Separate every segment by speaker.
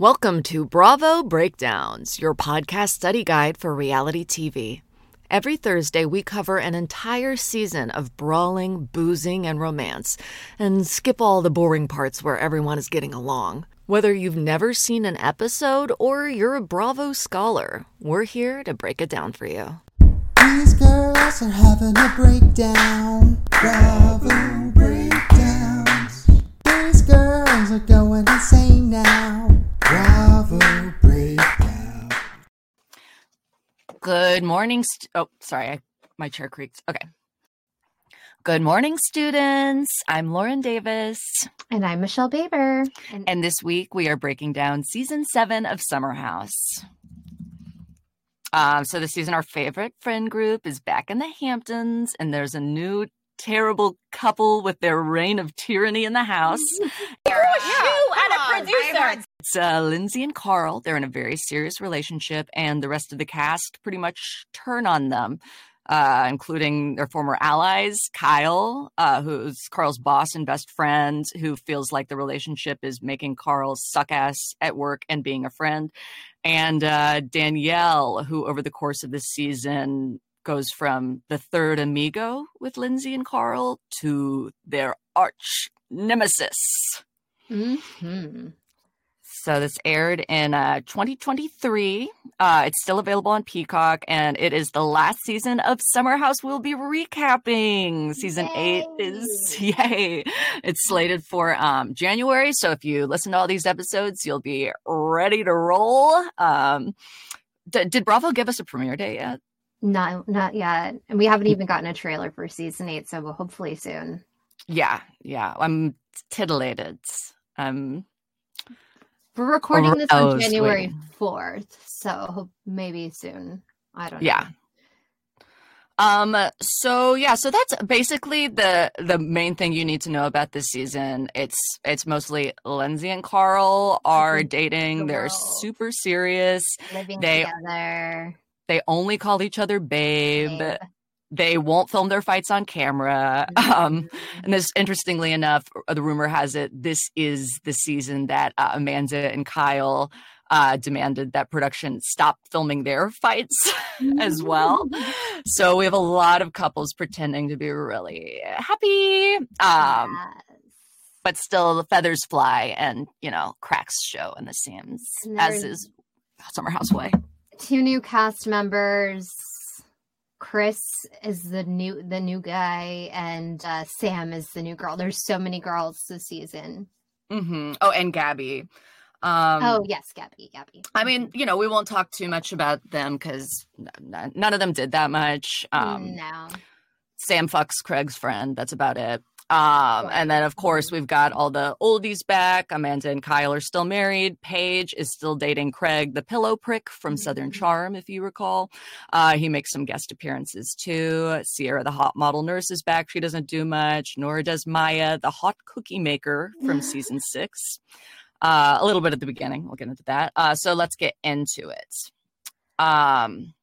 Speaker 1: Welcome to Bravo Breakdowns, your podcast study guide for reality TV. Every Thursday, we cover an entire season of brawling, boozing, and romance, and skip all the boring parts where everyone is getting along. Whether you've never seen an episode or you're a Bravo scholar, we're here to break it down for you.
Speaker 2: These girls are having a breakdown. Bravo breakdowns. These girls are going insane now. Bravo breakdown.
Speaker 1: Good morning. St- oh, sorry, I, my chair creaked. Okay. Good morning, students. I'm Lauren Davis.
Speaker 3: And I'm Michele Baber. And,
Speaker 1: And this week we are breaking down season seven of Summer House. Um, so this season, our favorite friend group is back in the Hamptons, and there's a new terrible couple with their reign of tyranny in the house.
Speaker 3: and a producer.
Speaker 1: It's uh, Lindsay and Carl. They're in a very serious relationship, and the rest of the cast pretty much turn on them, uh, including their former allies, Kyle, uh, who's Carl's boss and best friend, who feels like the relationship is making Carl suck ass at work and being a friend, and uh, Danielle, who over the course of this season goes from the third amigo with Lindsay and Carl to their arch nemesis.
Speaker 3: Mm-hmm.
Speaker 1: So this aired in uh, 2023. Uh, it's still available on Peacock, and it is the last season of Summer House. We'll be recapping. Season eight is yay! It's slated for um, January. So if you listen to all these episodes, you'll be ready to roll. Um, d- did Bravo give us a premiere date yet?
Speaker 3: Not not yet. And we haven't even gotten a trailer for season eight, so we'll hopefully soon.
Speaker 1: Yeah, yeah. I'm titillated. Um,
Speaker 3: We're recording this on January fourth, so maybe soon. I don't know.
Speaker 1: yeah um so yeah so that's basically the the main thing you need to know about this season it's it's mostly lindsay and carl are dating they're super serious
Speaker 3: Living
Speaker 1: They-
Speaker 3: together.
Speaker 1: They only call each other babe,
Speaker 3: babe.
Speaker 1: they won't film their fights on camera um
Speaker 3: Mhm.
Speaker 1: and this interestingly enough the rumor has it this is the season that uh, amanda and kyle uh, demanded that production stop filming their fights as well. So we have a lot of couples pretending to be really happy, um,
Speaker 3: Yes.
Speaker 1: but still the feathers fly and you know cracks show in the seams, as is Summer House way.
Speaker 3: Two new cast members. Chris is the new the new guy, and uh, Sam is the new girl. There's so many girls this season.
Speaker 1: hmm Oh, and Gabby. Um,
Speaker 3: oh yes, Gabby, Gabby.
Speaker 1: I mean, you know, we won't talk too much about them because none of them did that much. Um,
Speaker 3: no.
Speaker 1: Sam fucks Craig's friend. That's about it. Um, and then of course we've got all the oldies back. Amanda and Kyle are still married. Paige is still dating Craig, the pillow prick from Southern
Speaker 3: Mhm.
Speaker 1: Charm, if you recall. Uh, he makes some guest appearances too. Sierra, the hot model nurse, is back. She doesn't do much. Nor does Maya, the hot cookie maker from season six. Uh, a little bit at the beginning. We'll get into that. Uh, so let's get into it. Um,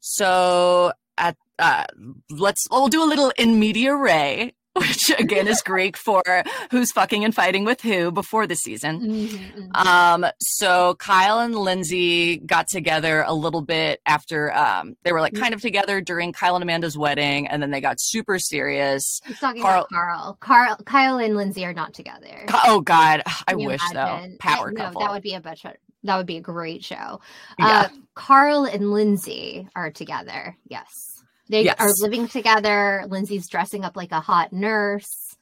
Speaker 1: so at uh, let's we'll do a little in media ray, which again is Greek for who's fucking and fighting with who before the season.
Speaker 3: Mhm, mhm.
Speaker 1: Um, so Kyle and Lindsay got together a little bit after um, they were like kind of together during Kyle and Amanda's wedding, and then they got super serious.
Speaker 3: He's talking
Speaker 1: Carl-
Speaker 3: about Carl. Carl, Kyle, and Lindsay are not together.
Speaker 1: Oh God, I wish
Speaker 3: imagine?
Speaker 1: though. Power
Speaker 3: no,
Speaker 1: couple.
Speaker 3: that would be a better. That would be a great show.
Speaker 1: yeah.
Speaker 3: Uh, Carl and Lindsay are together. Yes, they
Speaker 1: Yes.
Speaker 3: are living together. Lindsay's dressing up like a hot nurse.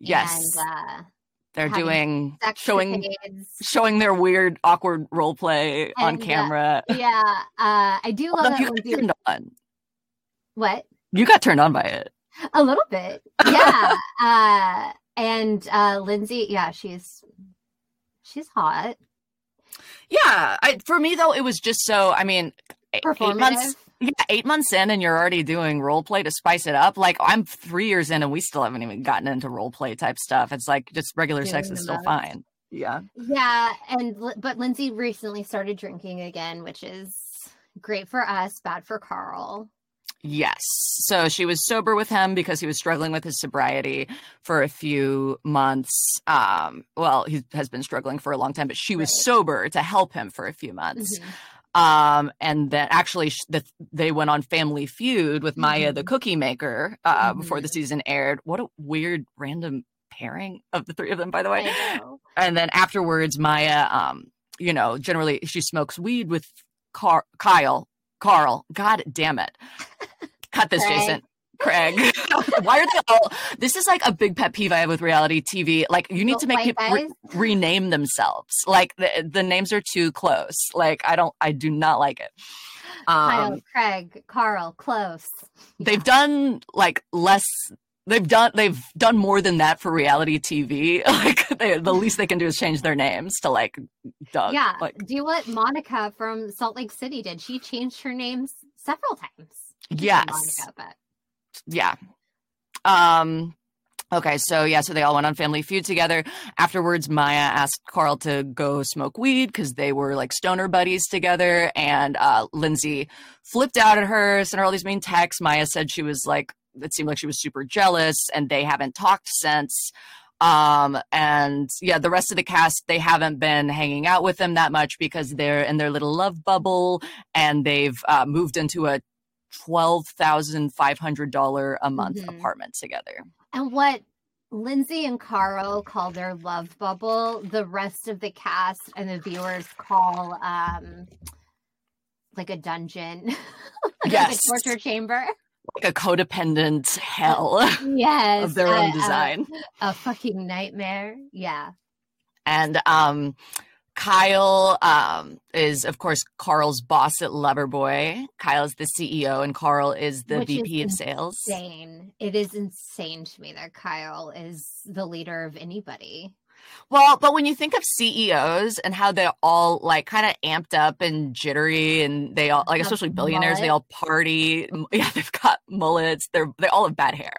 Speaker 1: yes,
Speaker 3: and, uh,
Speaker 1: they're doing showing showing their weird awkward role play on
Speaker 3: And, uh,
Speaker 1: camera.
Speaker 3: Yeah, uh, I do love
Speaker 1: you
Speaker 3: Lindsay.
Speaker 1: turned on.
Speaker 3: What?
Speaker 1: You got turned on by it.
Speaker 3: A little bit, yeah. uh, and uh, Lindsay, yeah, she's she's hot.
Speaker 1: Yeah, I, for me though, it was just so. I mean, eight months. Yeah, eight months in, and you're already doing role play to spice it up. Like I'm three years in, and we still haven't even gotten into role play type stuff. It's like just regular sex is still fine. Yeah,
Speaker 3: Yeah, and but Lindsay recently started drinking again, which is great for us, bad for Carl.
Speaker 1: Yes. So she was sober with him because he was struggling with his sobriety for a few months. Um, well, he has been struggling for a long time, but she was
Speaker 3: Right.
Speaker 1: sober to help him for a few months.
Speaker 3: Mhm.
Speaker 1: Um, and that actually, sh- the, they went on Family Feud with Maya, the
Speaker 3: Mhm.
Speaker 1: cookie maker, uh, before the
Speaker 3: Mhm.
Speaker 1: season aired. What a weird random pairing of the three of them, by the way. And then afterwards, Maya, um, you know, generally she smokes weed with Car- Kyle, Carl. God damn it. Cut this. Jason. Craig. Why are they all? This is like a big pet peeve I have with reality TV. Like, you need to make people re- rename themselves. Like, the, the names are too close. Like, I don't, I do not like it.
Speaker 3: Kyle,
Speaker 1: Um,
Speaker 3: Craig, Carl, close.
Speaker 1: they've done like less. They've done they've done more than that for reality TV. Like they, the least they can do is change their names to like Doug.
Speaker 3: yeah.
Speaker 1: Like
Speaker 3: Do what Monica from Salt Lake City did. She changed her names several times. I just say
Speaker 1: yes,
Speaker 3: Monica, but
Speaker 1: yeah. Um. Okay, so yeah, so they all went on Family Feud together. Afterwards, Maya asked Carl to go smoke weed because they were like stoner buddies together. And uh, Lindsay flipped out at her, sent her all these mean texts. Maya said she was like, it seemed like she was super jealous, and they haven't talked since. Um, and yeah, the rest of the cast, they haven't been hanging out with them that much because they're in their little love bubble and they've uh, moved into a $12,500 a month
Speaker 3: Mhm.
Speaker 1: apartment together.
Speaker 3: And what Lindsay and Carl call their love bubble, the rest of the cast and the viewers call um like a dungeon, like
Speaker 1: Yes.
Speaker 3: a torture chamber.
Speaker 1: Like a codependent hell
Speaker 3: Yes,
Speaker 1: of their own
Speaker 3: a-
Speaker 1: design.
Speaker 3: a fucking nightmare. Yeah.
Speaker 1: And um, Kyle um, is, of course, Carl's boss at Loverboy. Kyle is the CEO, and Carl is the
Speaker 3: Which is
Speaker 1: VP of sales.
Speaker 3: Insane. It is insane to me that Kyle is the leader of anybody.
Speaker 1: Well, but when you think of CEOs and how they're all like kind of amped up and jittery, and they all like, especially billionaires, they all party. Yeah, they've got mullets. They're they all have bad hair,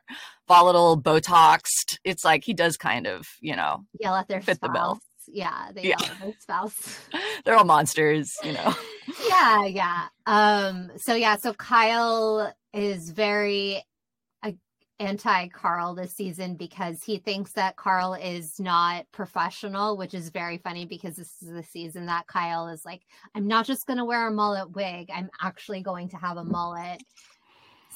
Speaker 1: volatile, botoxed. It's like he does kind of, you know,
Speaker 3: Yell at their
Speaker 1: Fit the bill.
Speaker 3: Yeah, they
Speaker 1: Yeah.
Speaker 3: at their spouse.
Speaker 1: they're all monsters, you know.
Speaker 3: yeah, yeah. Um, so yeah, so Kyle is very uh, anti Carl this season because he thinks that Carl is not professional, which is very funny because this is the season that Kyle is like, I'm not just gonna wear a mullet wig, I'm actually going to have a mullet.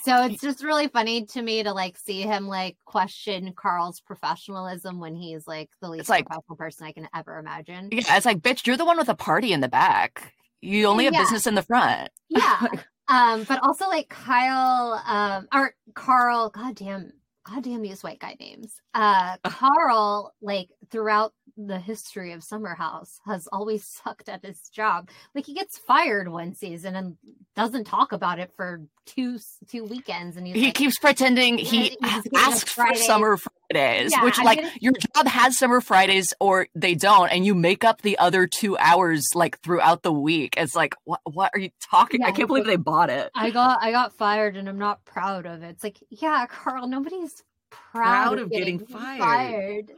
Speaker 3: So it's just really funny to me to like see him like question Carl's professionalism when he's like the least
Speaker 1: like-
Speaker 3: professional person I can ever imagine.
Speaker 1: Yeah, it's like, bitch, you're the one with a party in the back. You only have
Speaker 3: Yeah.
Speaker 1: business in the front.
Speaker 3: yeah um but also like kyle um or carl goddamn goddamn these white guy names uh carl like throughout the history of summer house has always sucked at his job like he gets fired one season and doesn't talk about it for two two weekends and he's
Speaker 1: he
Speaker 3: like,
Speaker 1: keeps pretending he
Speaker 3: he's getting a
Speaker 1: asked for summer Fridays,
Speaker 3: Yeah,
Speaker 1: which
Speaker 3: I'm
Speaker 1: like
Speaker 3: gonna-
Speaker 1: your job has summer Fridays or they don't, and you make up the other two hours like throughout the week. It's like, what? What are you talking?
Speaker 3: Yeah,
Speaker 1: I can't believe
Speaker 3: like-
Speaker 1: they bought it.
Speaker 3: i got i got fired and i'm not proud of it it's like yeah carl nobody's proud,
Speaker 1: Proud
Speaker 3: of,
Speaker 1: of
Speaker 3: getting,
Speaker 1: getting fired.
Speaker 3: fired.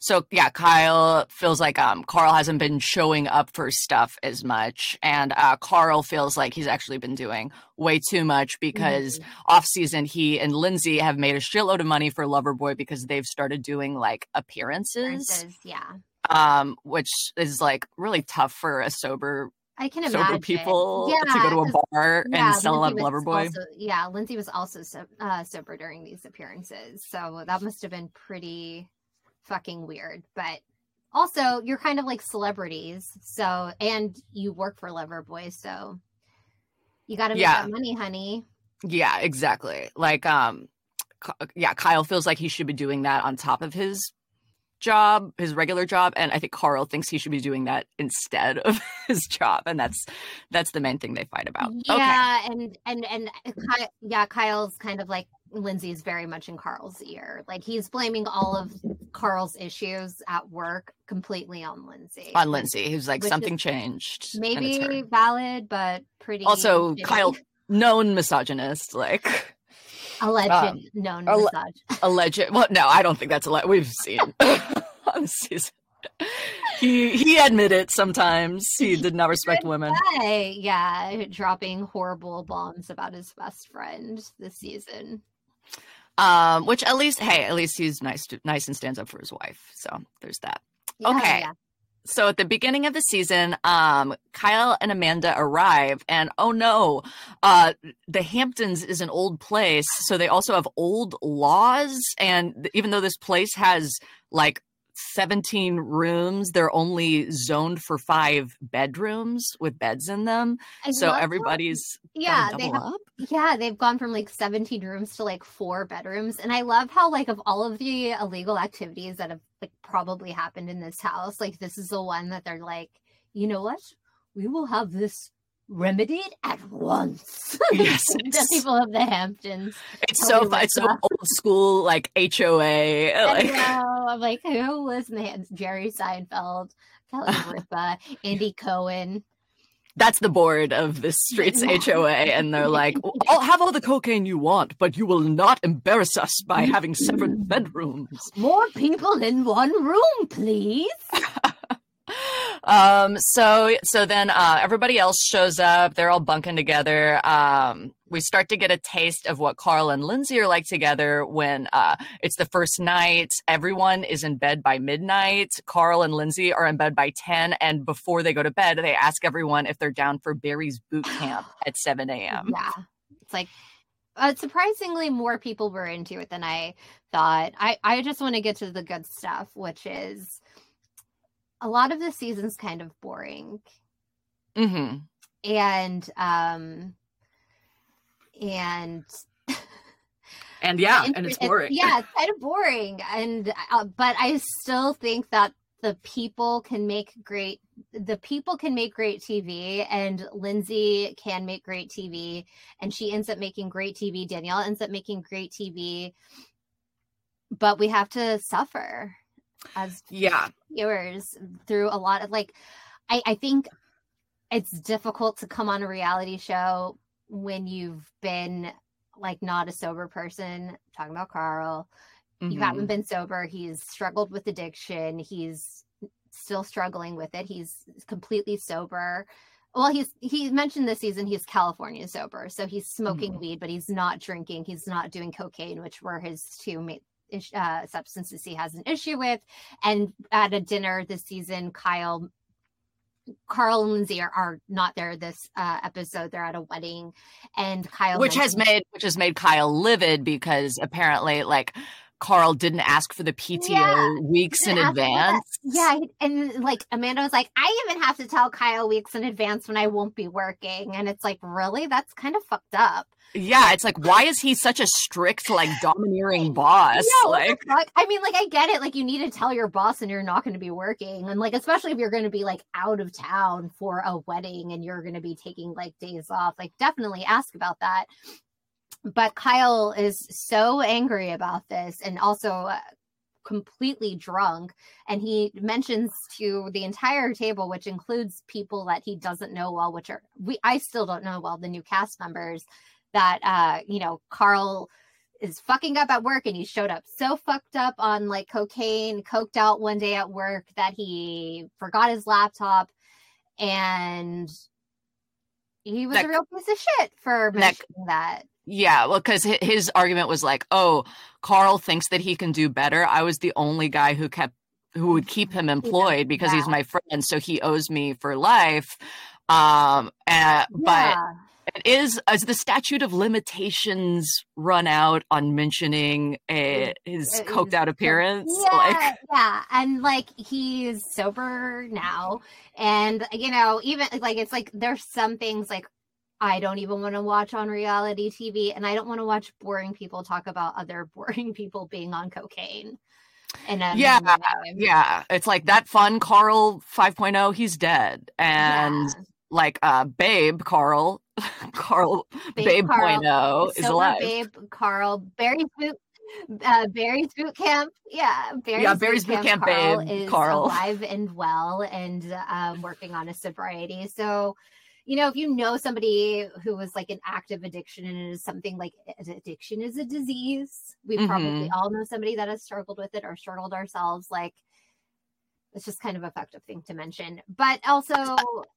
Speaker 1: So yeah, Kyle feels like um Carl hasn't been showing up for stuff as much, and uh Carl feels like he's actually been doing way too much because
Speaker 3: Mhm.
Speaker 1: off season he and Lindsay have made a shitload of money for Loverboy because they've started doing like appearances.
Speaker 3: Yeah
Speaker 1: um, which is like really tough for a sober
Speaker 3: I can imagine sober
Speaker 1: people
Speaker 3: yeah,
Speaker 1: to go to a bar
Speaker 3: yeah,
Speaker 1: and sell a
Speaker 3: Lindsay
Speaker 1: Loverboy.
Speaker 3: also- yeah, Lindsay was also so, uh, sober during these appearances, so that must have been pretty fucking weird. But also, you're kind of like celebrities, so and you work for Loverboy, so you got to make
Speaker 1: Yeah.
Speaker 3: that money, honey.
Speaker 1: Yeah, exactly. Like, um, yeah, Kyle feels like he should be doing that on top of his job, his regular job, and I think Carl thinks he should be doing that instead of his job, and that's that's the main thing they fight about. Okay.
Speaker 3: Yeah, and and and Ky- yeah, Kyle's kind of like Lindsay's very much in Carl's ear. Like he's blaming all of Carl's issues at work completely on Lindsay.
Speaker 1: On Lindsay, who's like
Speaker 3: Which is
Speaker 1: something changed.
Speaker 3: maybe valid, but pretty
Speaker 1: Also,
Speaker 3: shitty.
Speaker 1: Kyle, known misogynist, like
Speaker 3: alleged
Speaker 1: um,
Speaker 3: known
Speaker 1: alle-
Speaker 3: massage.
Speaker 1: alleged. Well, no, I don't think that's alleged. We've seen on the season. he he admitted sometimes he did not respect women.
Speaker 3: Guy, yeah, dropping horrible bombs about his best friend this season.
Speaker 1: Um, which at least, hey, at least he's nice, to, nice and stands up for his wife. So there's that.
Speaker 3: Yeah,
Speaker 1: Okay.
Speaker 3: yeah.
Speaker 1: So at the beginning of the season, um, Kyle and Amanda arrive, and oh no, uh, the Hamptons is an old place, so they also have old laws. And even though this place has like 17 rooms, they're only zoned for five bedrooms with beds in them.
Speaker 3: I
Speaker 1: So
Speaker 3: love how-
Speaker 1: everybody's
Speaker 3: yeah, they have
Speaker 1: up.
Speaker 3: Yeah, they've gone from like 17 rooms to like four bedrooms. And I love how, like, of all of the illegal activities that have like probably happened in this house, like, this is the one that they're like, you know what? We will have this remedied at once.
Speaker 1: Yes,
Speaker 3: the people of the Hamptons.
Speaker 1: It's so fun. It's so old school, like HOA. Like,
Speaker 3: know. I'm like, who was in the hands? Jerry Seinfeld, Kelly Ripa, Andy Cohen.
Speaker 1: that's the board of the streets. HOA, and they're like, "I'll have all the cocaine you want, but you will not embarrass us by having separate bedrooms."
Speaker 3: More people in one room, please.
Speaker 1: Um, so so then uh, everybody else shows up. They're all bunking together. Um, we start to get a taste of what Carl and Lindsay are like together when uh, it's the first night. Everyone is in bed by midnight. Carl and Lindsay are in bed by ten, and before they go to bed, they ask everyone if they're down for Barry's boot camp at seven a.m.
Speaker 3: Yeah. It's like uh, surprisingly more people were into it than I thought. I, I just want to get to the good stuff, which is a lot of the season's kind of boring.
Speaker 1: Mm-hmm.
Speaker 3: And um and
Speaker 1: And yeah, and it's boring.
Speaker 3: yeah, it's kind of boring. And uh, but I still think that the people can make great the people can make great TV and Lindsay can make great TV and she ends up making great TV. Danielle ends up making great TV. But we have to suffer as
Speaker 1: yeah.
Speaker 3: viewers through a lot of like I, I think it's difficult to come on a reality show when you've been like not a sober person talking about carl. You
Speaker 1: Mhm.
Speaker 3: haven't been sober. He's struggled with addiction. He's still struggling with it. He's completely sober. Well he's he mentioned this season he's california sober. So he's smoking
Speaker 1: Mhm.
Speaker 3: weed but he's not drinking. He's not doing cocaine which were his two ma- uh, substances he has an issue with. And at a dinner this season kyle carl and lindsay are, are not there this uh, episode. They're at a wedding. And kyle
Speaker 1: which has made which has made Kyle livid because apparently like Carl didn't ask for the PTO
Speaker 3: Yeah,
Speaker 1: weeks in
Speaker 3: didn't ask for that.
Speaker 1: advance.
Speaker 3: Yeah, and like Amanda was like, I even have to tell Kyle weeks in advance when I won't be working, and it's like, really, that's kind of fucked up.
Speaker 1: Yeah, it's like why is he such a strict like domineering boss?
Speaker 3: Yeah,
Speaker 1: like?
Speaker 3: I mean, like, I get it. Like, you need to tell your boss, and you're not going to be working, and like, especially if you're going to be like out of town for a wedding, and you're going to be taking like days off. Like, definitely ask about that. But Kyle is so angry about this, and also. Uh, completely drunk and he mentions to the entire table which includes people that he doesn't know well which are we I still don't know well the new cast members that uh you know Carl is fucking up at work and he showed up so fucked up on like cocaine coked out one day at work that he forgot his laptop and he was
Speaker 1: That-
Speaker 3: a real piece of shit for
Speaker 1: That-
Speaker 3: that
Speaker 1: yeah, well, because his argument was like, "Oh, Carl thinks that he can do better. I was the only guy who kept who would keep him employed because he's my friend, so he owes me for life." Um, uh, but it is as the statute of limitations run out on mentioning a, his
Speaker 3: It
Speaker 1: coked out appearance.
Speaker 3: Yeah,
Speaker 1: Like,
Speaker 3: yeah, and like he's sober now, and you know, even like it's like there's some things like I don't even want to watch on reality TV, and I don't want to watch boring people talk about other boring people being on cocaine. And um,
Speaker 1: Yeah, yeah, it's like that fun Carl 5.0. He's dead, and
Speaker 3: yeah.
Speaker 1: like uh, Babe Carl, Carl Babe,
Speaker 3: Carl,
Speaker 1: 0 is alive.
Speaker 3: Babe Carl Barry's boot. Uh, Barry's boot camp, yeah. Barry's,
Speaker 1: Barry's boot camp
Speaker 3: Carl
Speaker 1: babe,
Speaker 3: is
Speaker 1: Carl.
Speaker 3: alive and well, and um, working on his sobriety. So, you know, if you know somebody who was like an active addiction and it is something like addiction is a disease, we
Speaker 1: Mm-hmm.
Speaker 3: probably all know somebody that has struggled with it or struggled ourselves. Like, it's just kind of a fucked up thing to mention. But also,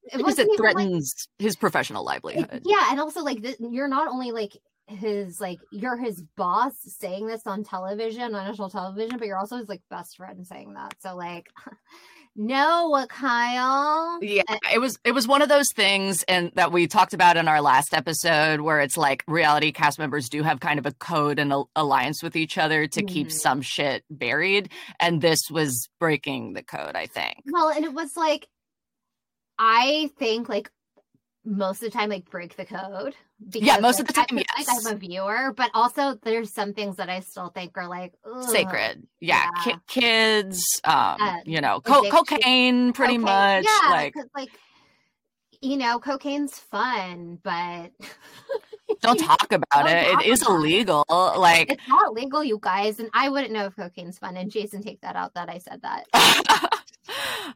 Speaker 3: it
Speaker 1: because it
Speaker 3: even, like-
Speaker 1: threatens his professional livelihood.
Speaker 3: yeah, and also like th- you're not only like his like you're his boss saying this on television, on national television, but you're also his like best friend saying that. So like, no, Kyle.
Speaker 1: Yeah,
Speaker 3: Uh,
Speaker 1: it was it was one of those things and that we talked about in our last episode where it's like reality cast members do have kind of a code and a, alliance with each other to keep
Speaker 3: Mhm.
Speaker 1: some shit buried and this was breaking the code, I think.
Speaker 3: Well, and it was like, I think like most of the time, like break the code.
Speaker 1: Yeah, most of the time, yes.
Speaker 3: Like I'm a viewer, but also there's some things that I still think are like ugh.
Speaker 1: Sacred. Yeah,
Speaker 3: Yeah.
Speaker 1: ki- kids, um,
Speaker 3: Uh,
Speaker 1: you know, co- cocaine pretty
Speaker 3: Okay,
Speaker 1: much
Speaker 3: Yeah,
Speaker 1: like
Speaker 3: like you know, cocaine's fun, but
Speaker 1: don't talk about
Speaker 3: Don't
Speaker 1: it.
Speaker 3: talk
Speaker 1: It is
Speaker 3: about it.
Speaker 1: illegal. Like
Speaker 3: it's not legal, you guys. And I wouldn't know if cocaine's fun. And Jason, take that out that I said that.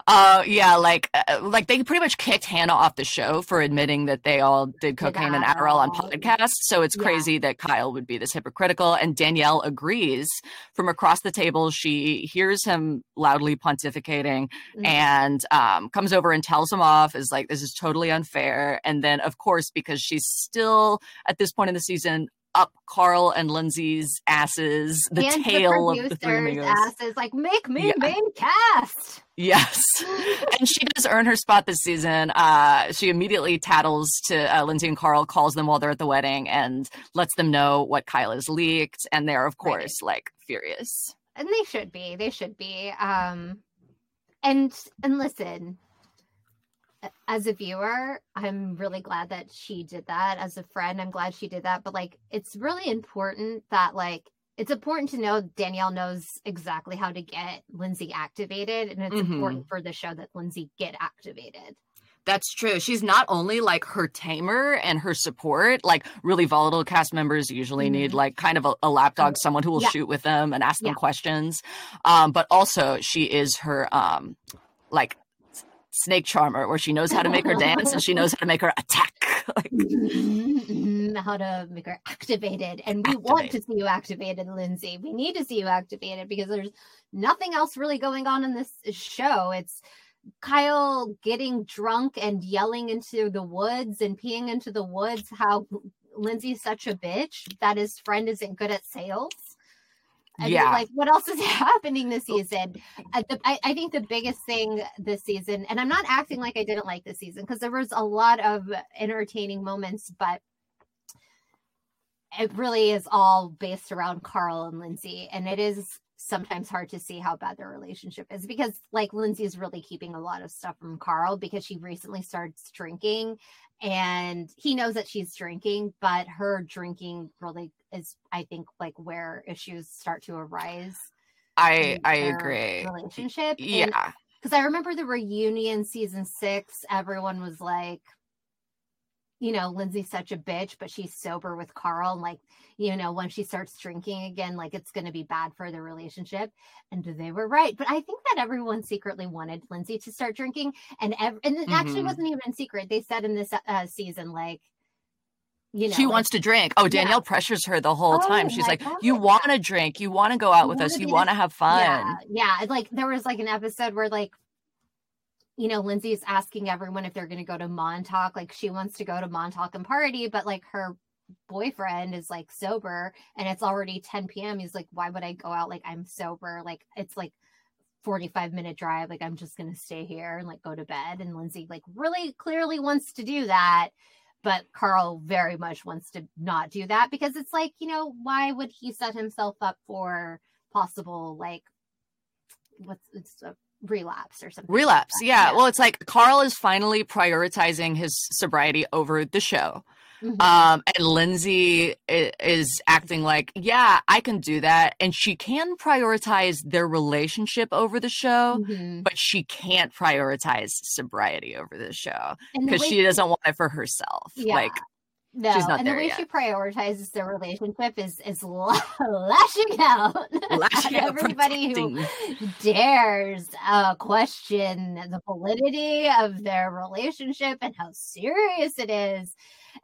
Speaker 1: uh yeah like uh, like they pretty much kicked hannah off the show for admitting that they all did cocaine and adderall on podcasts so it's
Speaker 3: Yeah.
Speaker 1: crazy that kyle would be this hypocritical and danielle agrees from across the table she hears him loudly pontificating
Speaker 3: Mhm.
Speaker 1: and um, comes over and tells him off is like this is totally unfair and then of course because she's still at this point in the season up carl and lindsay's asses the
Speaker 3: and
Speaker 1: tail
Speaker 3: the
Speaker 1: of the three amigos
Speaker 3: asses like make me
Speaker 1: Yeah.
Speaker 3: main cast.
Speaker 1: yes and she does earn her spot this season. Uh, she immediately tattles to uh, Lindsay and Carl, calls them while they're at the wedding, and lets them know what Kyle has leaked. And they're, of
Speaker 3: Right.
Speaker 1: course, like furious.
Speaker 3: and they should be they should be um and and listen as a viewer i'm really glad that she did that as a friend i'm glad she did that but like it's really important that like it's important to know danielle knows exactly how to get lindsay activated and it's
Speaker 1: Mhm.
Speaker 3: important for the show that lindsay get activated
Speaker 1: That's true. She's not only like her tamer and her support, like really volatile cast members usually need
Speaker 3: Mhm.
Speaker 1: like kind of a, a lapdog, someone who will
Speaker 3: Yeah.
Speaker 1: shoot with them and ask them
Speaker 3: Yeah.
Speaker 1: questions. Um, but also she is her um like snake charmer where she knows how to make her dance and she knows how to make her attack. like mm-hmm.
Speaker 3: how to make her activated. And we want to see you activated lindsay. We need to see you activated because there's nothing else really going on in this show. It's kyle getting drunk and yelling into the woods and peeing into the woods how lindsay's such a bitch. That his friend isn't good at sales and
Speaker 1: Yeah.
Speaker 3: like what else is happening this season Uh, the, I, I think the biggest thing this season and i'm not acting like i didn't like this season because there was a lot of entertaining moments but it really is all based around carl and lindsay and it is sometimes hard to see how bad their relationship is because like lindsay's really keeping a lot of stuff from carl because she recently starts drinking and he knows that she's drinking but her drinking really is i think like where issues start to arise
Speaker 1: I I agree.
Speaker 3: relationship
Speaker 1: Yeah.
Speaker 3: because i remember the reunion season six everyone was like you know lindsay's such a bitch but she's sober with carl and like you know when she starts drinking again like it's going to be bad for the relationship and they were right but i think that everyone secretly wanted lindsay to start drinking and ev- and it actually
Speaker 1: Mhm.
Speaker 3: wasn't even in secret they said in this uh, season like you know
Speaker 1: she
Speaker 3: like,
Speaker 1: wants to drink. Oh,
Speaker 3: Yeah.
Speaker 1: Danielle pressures her the whole
Speaker 3: Oh
Speaker 1: time. She's like,
Speaker 3: God.
Speaker 1: "You want to drink? You want to go out with us? You want to have fun?"
Speaker 3: Yeah, yeah. Like there was like an episode where like, you know, Lindsay's asking everyone if they're going to go to Montauk. Like she wants to go to Montauk and party, but like her boyfriend is like sober and it's already 10 p.m. He's like, why would I go out? Like I'm sober. Like it's like 45 minute drive. Like I'm just going to stay here and like go to bed. And Lindsay like really clearly wants to do that. But Carl very much wants to not do that because it's like, you know, why would he set himself up for possible like what's it's a relapse or something? like
Speaker 1: Relapse. Yeah. Well, it's like Carl is finally prioritizing his sobriety over the show.
Speaker 3: Mhm.
Speaker 1: Um, and Lindsay is acting like, yeah, I can do that. And she can prioritize their relationship over the show,
Speaker 3: Mhm.
Speaker 1: but she can't prioritize sobriety over the show because she doesn't want it for herself.
Speaker 3: Yeah.
Speaker 1: Like,
Speaker 3: no,
Speaker 1: she's not
Speaker 3: and the way
Speaker 1: yet.
Speaker 3: she prioritizes their relationship is is la- lashing out
Speaker 1: lashing
Speaker 3: at
Speaker 1: out,
Speaker 3: everybody who dares uh, question the validity of their relationship and how serious it is.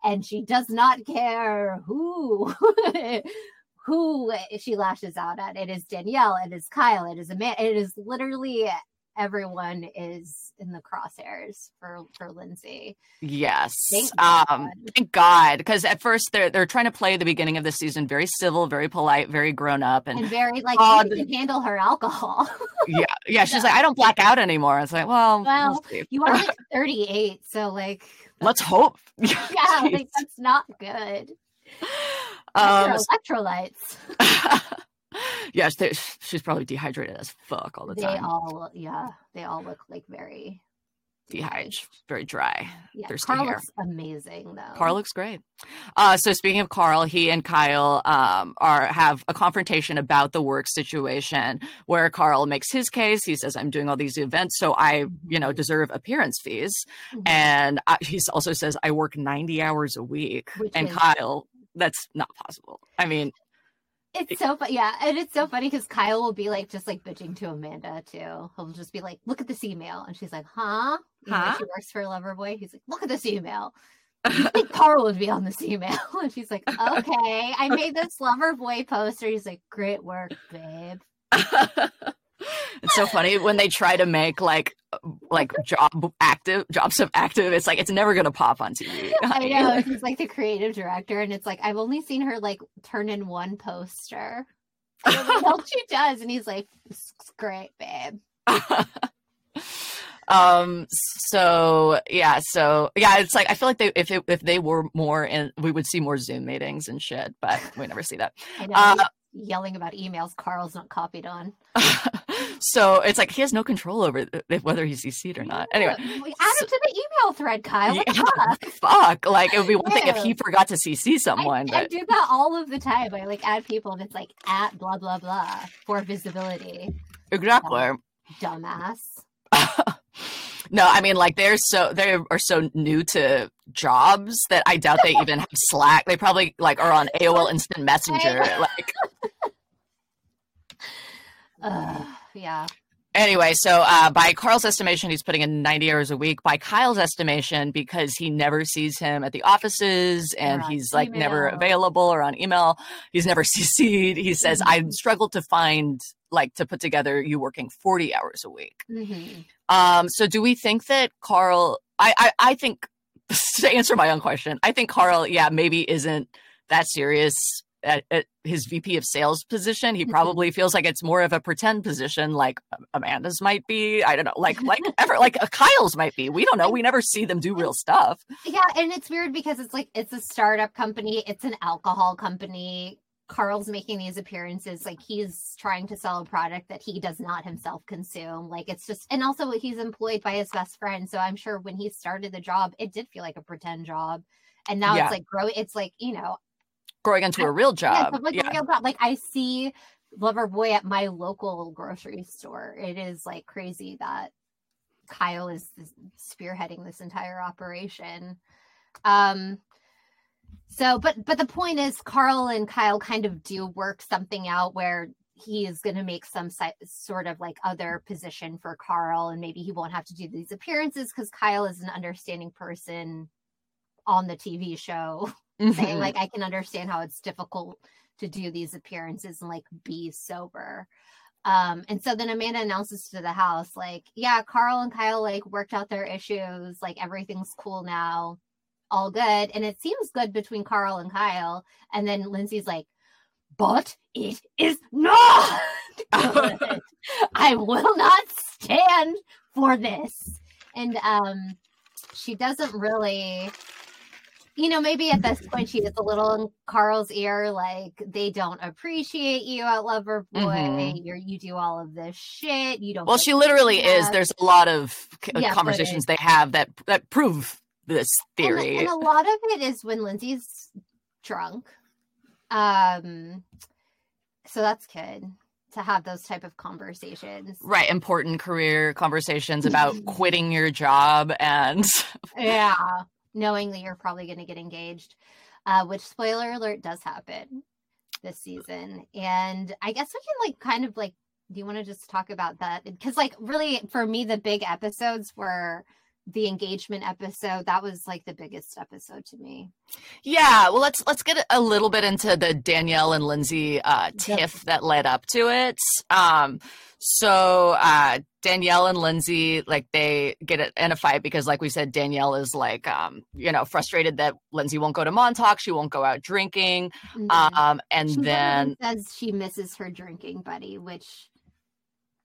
Speaker 3: And she does not care who who she lashes out at. It is Danielle, it is Kyle, it is a man, it is literally everyone is in the crosshairs for for Lindsay.
Speaker 1: Yes.
Speaker 3: Thank
Speaker 1: um
Speaker 3: God.
Speaker 1: thank God. Because at first they're they're trying to play the beginning of the season very civil, very polite, very grown up. And
Speaker 3: And very like
Speaker 1: Oh, the-
Speaker 3: can handle her alcohol.
Speaker 1: yeah, yeah, she's like, I don't black out anymore. It's like, well,
Speaker 3: Well,
Speaker 1: we'll
Speaker 3: you are like 38, so like
Speaker 1: let's hope.
Speaker 3: yeah, like that's not good.
Speaker 1: um,
Speaker 3: electrolytes.
Speaker 1: yes, she's probably dehydrated as fuck all the
Speaker 3: They
Speaker 1: time.
Speaker 3: They all yeah, they all look like very
Speaker 1: Dehydrated, very dry.
Speaker 3: Yeah,
Speaker 1: thirsty
Speaker 3: Carl
Speaker 1: hair.
Speaker 3: looks amazing though.
Speaker 1: Carl looks great. Uh, so speaking of Carl, he and Kyle um, are have a confrontation about the work situation where Carl makes his case. He says, "I'm doing all these events, so I, you know, deserve appearance fees."
Speaker 3: Mhm.
Speaker 1: And uh, he also says, "I work 90 hours a week."
Speaker 3: Which
Speaker 1: and
Speaker 3: is-
Speaker 1: Kyle, that's not possible. I mean,
Speaker 3: It's so fun, yeah, and it's so funny because Kyle will be like just like bitching to Amanda too. He'll just be like, "Look at this email," and she's like, "Huh?"
Speaker 1: Huh?
Speaker 3: she works for Loverboy. He's like, "Look at this email." You think Carl would be on this email? And she's like, "Okay, I made this Loverboy poster." He's like, "Great work, babe."
Speaker 1: it's so funny when they try to make like like job active jobs of active. It's like it's never gonna pop on TV.
Speaker 3: I know he's like the creative director, and it's like I've only seen her like turn in one poster. Else she does, and he's like, great, babe."
Speaker 1: Um so yeah so yeah it's like i feel like they if it, if they were more in we would see more zoom meetings and shit but we never see that
Speaker 3: I know
Speaker 1: Uh,
Speaker 3: yelling about emails Carl's not copied on.
Speaker 1: so it's like he has no control over th- whether he's cc'd or not anyway
Speaker 3: we add him to the email thread, Kyle.
Speaker 1: Yeah,
Speaker 3: fuck?
Speaker 1: like it would be one thing if he forgot to cc
Speaker 3: I,
Speaker 1: someone
Speaker 3: I
Speaker 1: but
Speaker 3: do that all of the time. I like add people and it's like at blah blah blah for visibility.
Speaker 1: exactly
Speaker 3: Dumbass.
Speaker 1: no i mean like they're so they are so new to jobs that i doubt they even have slack they probably like are on aol instant messenger like
Speaker 3: Ugh, yeah.
Speaker 1: Anyway, so uh, by Carl's estimation, he's putting in 90 hours a week. By Kyle's estimation, because he never sees him at the offices and he's like never available or on email, he's never CC'd. He says, I
Speaker 3: Mhm.
Speaker 1: struggled to find, like, to put together you working 40 hours a week.
Speaker 3: Mhm.
Speaker 1: Um, so do we think that Carl, I, I, I think, to answer my own question, I think Carl, yeah, maybe isn't that serious at, at his VP of sales position. He
Speaker 3: Mhm.
Speaker 1: probably feels like it's more of a pretend position, like Amanda's might be. I don't know, like like ever like a Kyle's might be. We don't know. We never see them do real stuff.
Speaker 3: Yeah, and it's weird because it's like it's a startup company, it's an alcohol company. Carl's making these appearances like he's trying to sell a product that he does not himself consume. Like it's just and also he's employed by his best friend. So I'm sure when he started the job, it did feel like a pretend job. And now
Speaker 1: Yeah.
Speaker 3: it's like grow it's like, you know,
Speaker 1: Growing into a real job.
Speaker 3: so like, a real job. like I see Loverboy at my local grocery store. It is like crazy that Kyle is spearheading this entire operation. Um so but but the point is Carl and Kyle kind of do work something out where he is going to make some si- sort of like other position for Carl and maybe he won't have to do these appearances cuz Kyle is an understanding person on the TV show saying
Speaker 1: Mhm.
Speaker 3: like I can understand how it's difficult to do these appearances and like be sober. Um, and so then Amanda announces to the house, like, yeah, Carl and Kyle like worked out their issues, like everything's cool now, all good. And it seems good between Carl and Kyle. And then Lindsay's like, but it is not good. I will not stand for this. And um she doesn't really you know, maybe at this point she is a little in Carl's ear, like they don't appreciate you at Loverboy.
Speaker 1: Mhm.
Speaker 3: You're you do all of this shit. You don't.
Speaker 1: well, she literally is. There's a lot of
Speaker 3: Yeah,
Speaker 1: conversations they have that that prove this
Speaker 3: And-
Speaker 1: theory.
Speaker 3: and, a lot of it is when Lindsay's drunk. Um, so that's good to have those type of conversations.
Speaker 1: right important career conversations about quitting your job and
Speaker 3: Yeah, knowing that you're probably going to get engaged, uh, which spoiler alert does happen this season. And I guess we can like kind of like, do you want to just talk about that? Because like really for me, the big episodes were the engagement episode that was like the biggest episode to me
Speaker 1: yeah well let's let's get a little bit into the danielle and lindsay uh tiff that led up to it um so uh danielle and lindsay like they get in a fight because like we said danielle is like um you know frustrated that lindsay won't go to montauk she won't go out drinking mm-hmm. um and
Speaker 3: she
Speaker 1: then
Speaker 3: says she misses her drinking buddy which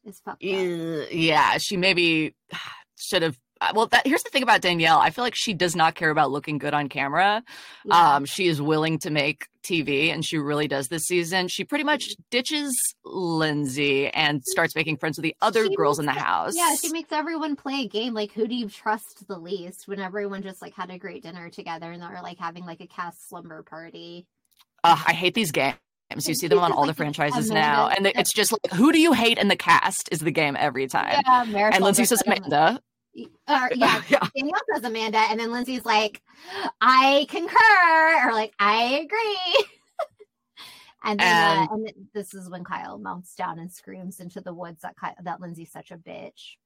Speaker 3: is fucked up.
Speaker 1: yeah she maybe should have well that here's the thing about danielle i feel like she does not care about looking good on camera. Yeah. um she is willing to make tv and she really does this season. She pretty much ditches lindsay and starts making friends with the other she girls in the house
Speaker 3: yeah she makes everyone play a game like who do you trust the least when everyone just like had a great dinner together and they're like having like a cast slumber party?
Speaker 1: Uh, i hate these games. You see them on all the franchises now, and it's just like, who do you hate in the cast is the game every time. Yeah, and Lindsay says Amanda,
Speaker 3: or yeah, yeah. Danielle says Amanda, and then Lindsay's like, I concur, or like, I agree. and then, uh, and this is when Kyle mounts down and screams into the woods that Kyle, that Lindsay's such a bitch.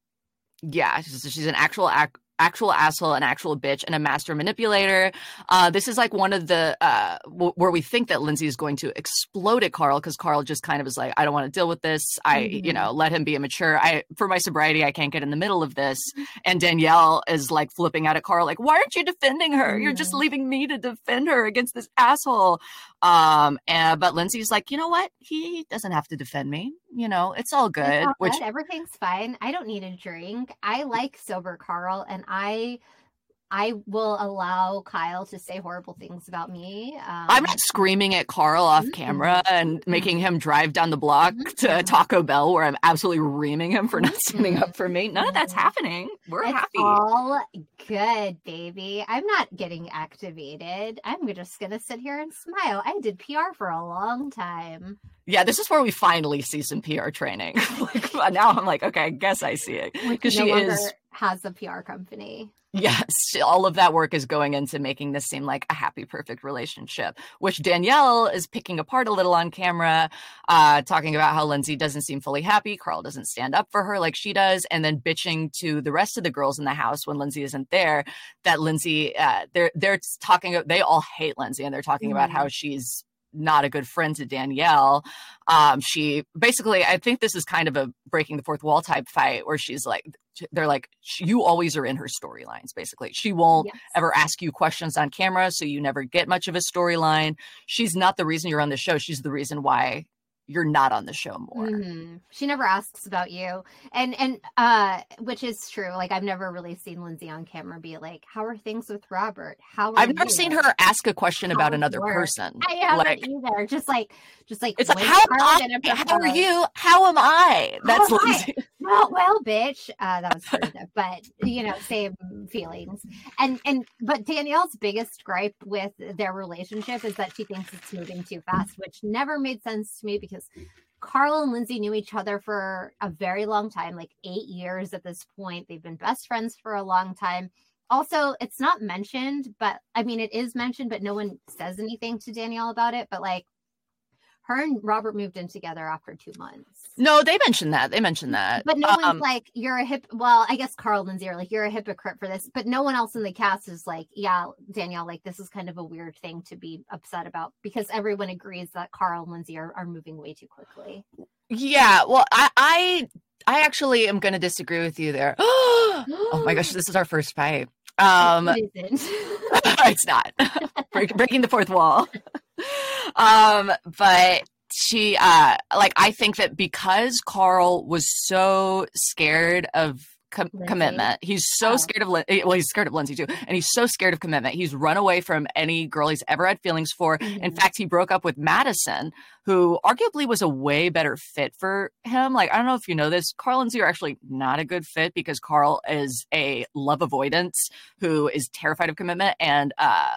Speaker 1: Yeah, she's, she's an actual act actual asshole, an actual bitch, and a master manipulator. Uh, this is like one of the uh, w- where we think that Lindsay is going to explode at Carl because Carl just kind of is like, I don't want to deal with this. I, mm-hmm. you know, let him be immature. I, for my sobriety, I can't get in the middle of this. And Danielle is like flipping out at Carl, like, why aren't you defending her? Mm-hmm. You're just mm-hmm. leaving me to defend her against this asshole. Um, and but Lindsay's like, you know what? He doesn't have to defend me. You know, it's all good. It's all
Speaker 3: which good. everything's fine. I don't need a drink. I like sober Carl, and I I will allow Kyle to say horrible things about me. Um,
Speaker 1: I'm not screaming at Carl off camera and making him drive down the block to. Taco Bell where I'm absolutely reaming him for not standing up for me. None of that's happening. We're
Speaker 3: it's
Speaker 1: happy.
Speaker 3: All good, baby. I'm not getting activated. I'm just going to sit here and smile. I did PR for a long time.
Speaker 1: Yeah, this is where we finally see some PR training. like, now I'm like, okay, I guess I see it because no she is
Speaker 3: has a PR company.
Speaker 1: Yes, all of that work is going into making this seem like a happy, perfect relationship, which Danielle is picking apart a little on camera, uh, talking about how Lindsay doesn't seem fully happy. Carl doesn't stand up for her like she does, and then bitching to the rest of the girls in the house when Lindsay isn't there. That Lindsay, uh, they're they're talking, they all hate Lindsay, and they're talking mm-hmm. about how she's not a good friend to Danielle. Um, she basically, I think this is kind of a breaking the fourth wall type fight where she's like, they're like, you always are in her storylines, basically. She won't yes. ever ask you questions on camera, so you never get much of a storyline. She's not the reason you're on the show. She's the reason why you're not on the show more.
Speaker 3: Mm-hmm. She never asks about you. And and uh which is true. Like I've never really seen Lindsay on camera be like, How are things with Robert? How
Speaker 1: I've never you? seen her ask a question how about another work? person.
Speaker 3: I haven't like, either. Just like just like
Speaker 1: it's like how, I, how are you? How am I? That's Lindsay. I?
Speaker 3: Well, well, bitch. Uh, that was pretty but you know, same feelings. And and but Danielle's biggest gripe with their relationship is that she thinks it's moving too fast, which never made sense to me because Carl and Lindsay knew each other for a very long time, like eight years at this point. They've been best friends for a long time. Also, it's not mentioned, but I mean, it is mentioned, but no one says anything to Danielle about it. But like, her and Robert moved in together after two months.
Speaker 1: No, they mentioned that. They mentioned that.
Speaker 3: But no um, one's like, you're a hip. Well, I guess Carl and Lindsay are like, you're a hypocrite for this. But no one else in the cast is like, yeah, Danielle, like, this is kind of a weird thing to be upset about because everyone agrees that Carl and Lindsay are, are moving way too quickly.
Speaker 1: Yeah. Well, I, I, I actually am going to disagree with you there. oh my gosh, this is our first fight. Um, it it's not breaking the fourth wall. um, but she uh like I think that because Carl was so scared of com- commitment, he's so oh. scared of Lin- eh, well, he's scared of Lindsay too, and he's so scared of commitment. He's run away from any girl he's ever had feelings for. Mm-hmm. In fact, he broke up with Madison, who arguably was a way better fit for him. Like I don't know if you know this, Carl and Lindsay are actually not a good fit because Carl is a love avoidance who is terrified of commitment, and uh,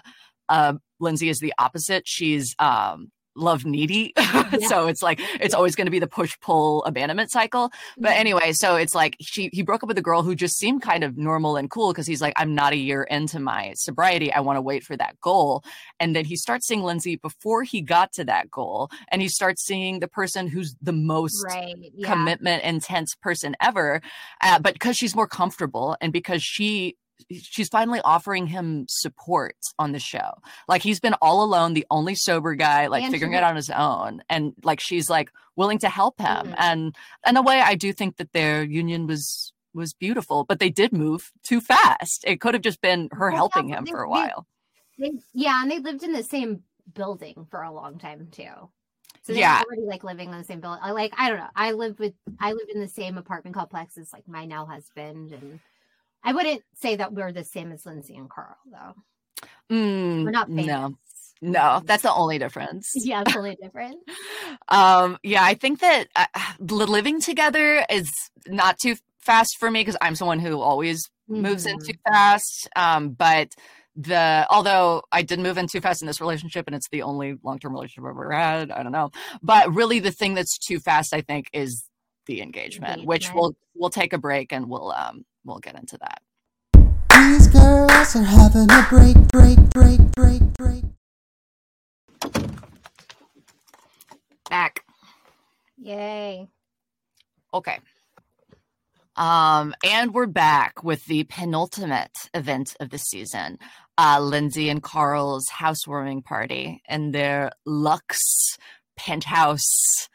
Speaker 1: uh, Lindsay is the opposite. She's um, love needy. Yeah. so it's like it's always going to be the push pull abandonment cycle. But anyway, so it's like she he broke up with a girl who just seemed kind of normal and cool because he's like I'm not a year into my sobriety. I want to wait for that goal. And then he starts seeing Lindsay before he got to that goal and he starts seeing the person who's the most right. yeah. commitment intense person ever. Uh, but because she's more comfortable and because she she's finally offering him support on the show. Like he's been all alone, the only sober guy, like
Speaker 3: And
Speaker 1: figuring
Speaker 3: she-
Speaker 1: it out on his own. And like she's like willing to help him.
Speaker 3: Mhm.
Speaker 1: And in a way, I do think that their union was was beautiful, but they did move too fast. It could have just been her
Speaker 3: Well,
Speaker 1: helping him
Speaker 3: they-
Speaker 1: for a while.
Speaker 3: They, yeah, and they lived in the same building for a long time too. So they
Speaker 1: Yeah.
Speaker 3: already like living in the same building. Like I don't know. I lived with I lived in the same apartment complex as like my now husband, and I wouldn't say that we're the same as Lindsay and Carl though.
Speaker 1: Mm,
Speaker 3: We're not
Speaker 1: no,
Speaker 3: famous.
Speaker 1: no, that's the only difference.
Speaker 3: yeah, totally different.
Speaker 1: um yeah i think that uh, living together is not too fast for me because i'm someone who always moves in
Speaker 3: Mhm.
Speaker 1: too fast um but the although i did move in too fast in this relationship and it's the only long-term relationship i've ever had i don't know but really the thing that's too fast i think is the engagement, which we'll we'll take a break and we'll um we'll get into that
Speaker 2: These girls are having a break, break, break, break, break.
Speaker 1: back
Speaker 3: Yay.
Speaker 1: Okay. Um, and we're back with the penultimate event of the season. Uh, Lindsay and Carl's housewarming party in their luxe penthouse,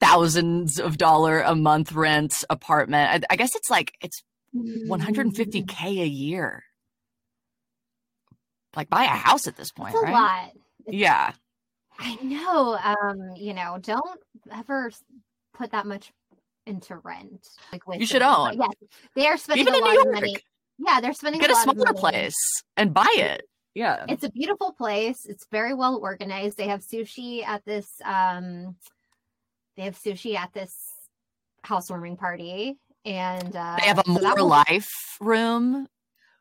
Speaker 1: thousands of dollar a month rent apartment. I, I guess it's like it's 150k a year. Like buy a house at this point,
Speaker 3: It's a
Speaker 1: right?
Speaker 3: lot.
Speaker 1: Yeah.
Speaker 3: I know. Um, you know, don't ever put that much into rent. Like with
Speaker 1: You should
Speaker 3: them.
Speaker 1: own.
Speaker 3: But Yeah, they are spending
Speaker 1: Even
Speaker 3: a
Speaker 1: in
Speaker 3: lot
Speaker 1: New
Speaker 3: of money. Yeah, they're spending
Speaker 1: Get
Speaker 3: a
Speaker 1: a
Speaker 3: lot of
Speaker 1: smaller place and buy it. Yeah.
Speaker 3: It's a beautiful place. It's very well organized. They have sushi at this. Um, they have sushi at this housewarming party, and uh,
Speaker 1: They have a
Speaker 3: so
Speaker 1: more
Speaker 3: was-
Speaker 1: life room,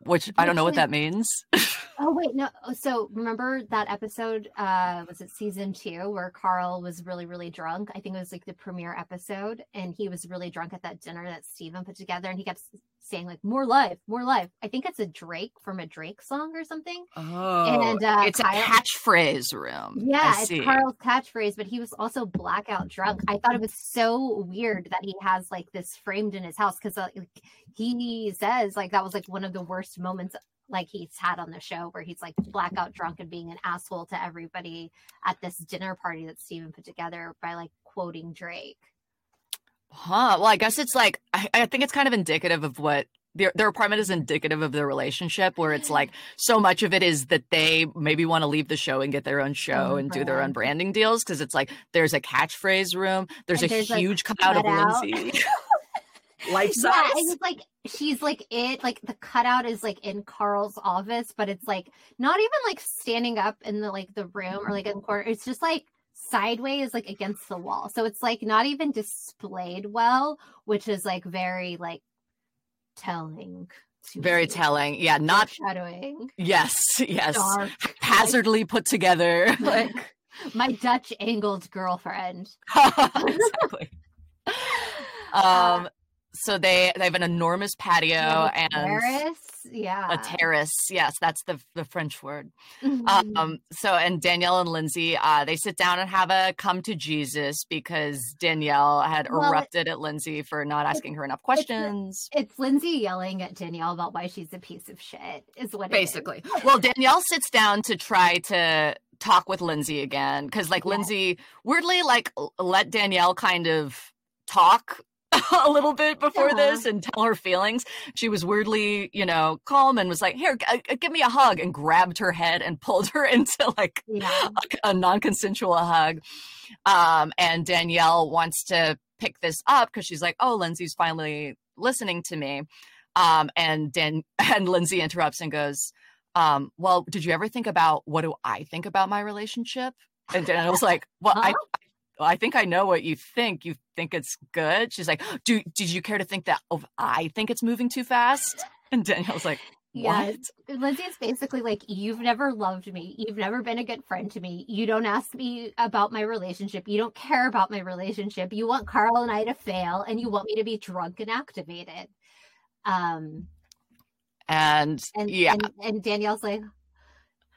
Speaker 1: which I don't know what that means.
Speaker 3: Oh wait, no. So remember that episode? Uh, was it season two where Carl was really, really drunk? I think it was like the premiere episode, and he was really drunk at that dinner that Steven put together, and he kept saying like "more life, more life." I think it's a Drake from a Drake song or something.
Speaker 1: Oh,
Speaker 3: And, uh,
Speaker 1: it's a
Speaker 3: Kyle-
Speaker 1: catchphrase room.
Speaker 3: Yeah,
Speaker 1: I
Speaker 3: it's
Speaker 1: see.
Speaker 3: Carl's catchphrase, but he was also blackout drunk. I thought it was so weird that he has like this framed in his house because uh, he says like that was like one of the worst moments like he's had on the show where he's like blackout drunk and being an asshole to everybody at this dinner party that Steven put together by like quoting Drake.
Speaker 1: Huh. Well, I guess it's like I, I think it's kind of indicative of what their their apartment is indicative of their relationship, where it's like so much of it is that they maybe want to leave the show and get their own show
Speaker 3: Own
Speaker 1: and do their own branding deals because it's like there's a catchphrase room, there's
Speaker 3: And
Speaker 1: a
Speaker 3: there's a
Speaker 1: huge cutout of
Speaker 3: cutout.
Speaker 1: Lindsay, life
Speaker 3: Yeah, and it's like she's like it like the cutout is like in Carl's office, but it's like not even like standing up in the like the room or like in the corner. It's just like sideways like against the wall. So it's like not even displayed well, which is like very like telling. to
Speaker 1: Very
Speaker 3: see.
Speaker 1: telling. Yeah, not
Speaker 3: foreshadowing.
Speaker 1: yes, yes.
Speaker 3: Dark.
Speaker 1: Hazardly put together. Like
Speaker 3: My Dutch angled girlfriend.
Speaker 1: exactly.
Speaker 3: Uh,
Speaker 1: Um, so they they have an enormous patio and
Speaker 3: Paris. Yeah.
Speaker 1: a terrace. Yes, that's the the French word.
Speaker 3: Mhm.
Speaker 1: Um, so and Danielle and Lindsay, uh, they sit down and have a come to Jesus because Danielle had
Speaker 3: Well, it-
Speaker 1: erupted at Lindsay for not asking her enough questions.
Speaker 3: it's Lindsay yelling at Danielle about why she's a piece of shit, is what it is.
Speaker 1: Basically, well, Danielle sits down to try to talk with Lindsay again because, like,
Speaker 3: Yeah.
Speaker 1: Lindsay weirdly like let Danielle kind of talk a little bit before
Speaker 3: Yeah.
Speaker 1: this and tell her feelings. She was weirdly, you know, calm and was like, "Here, g- uh, give me a hug," and grabbed her head and pulled her into like
Speaker 3: Yeah.
Speaker 1: a, a non-consensual hug. Um, and Danielle wants to pick this up because she's like, "Oh, Lindsay's finally listening to me." Um, and Dan and Lindsay interrupts and goes, um, "Well, did you ever think about what do I think about my relationship?" And Danielle's like, "Well, I."
Speaker 3: Huh?
Speaker 1: I think I know what you think. You think it's good. She's like, "Do did you care to think that oh, I think it's moving too fast?" And Danielle's like,
Speaker 3: Yeah,
Speaker 1: "What?"
Speaker 3: Lindsay is basically like, You've never loved me. You've never been a good friend to me. You don't ask me about my relationship. You don't care about my relationship. You want Carl and I to fail, and you want me to be drunk and activated. Um,
Speaker 1: And,
Speaker 3: and
Speaker 1: yeah,
Speaker 3: and, and Danielle's like,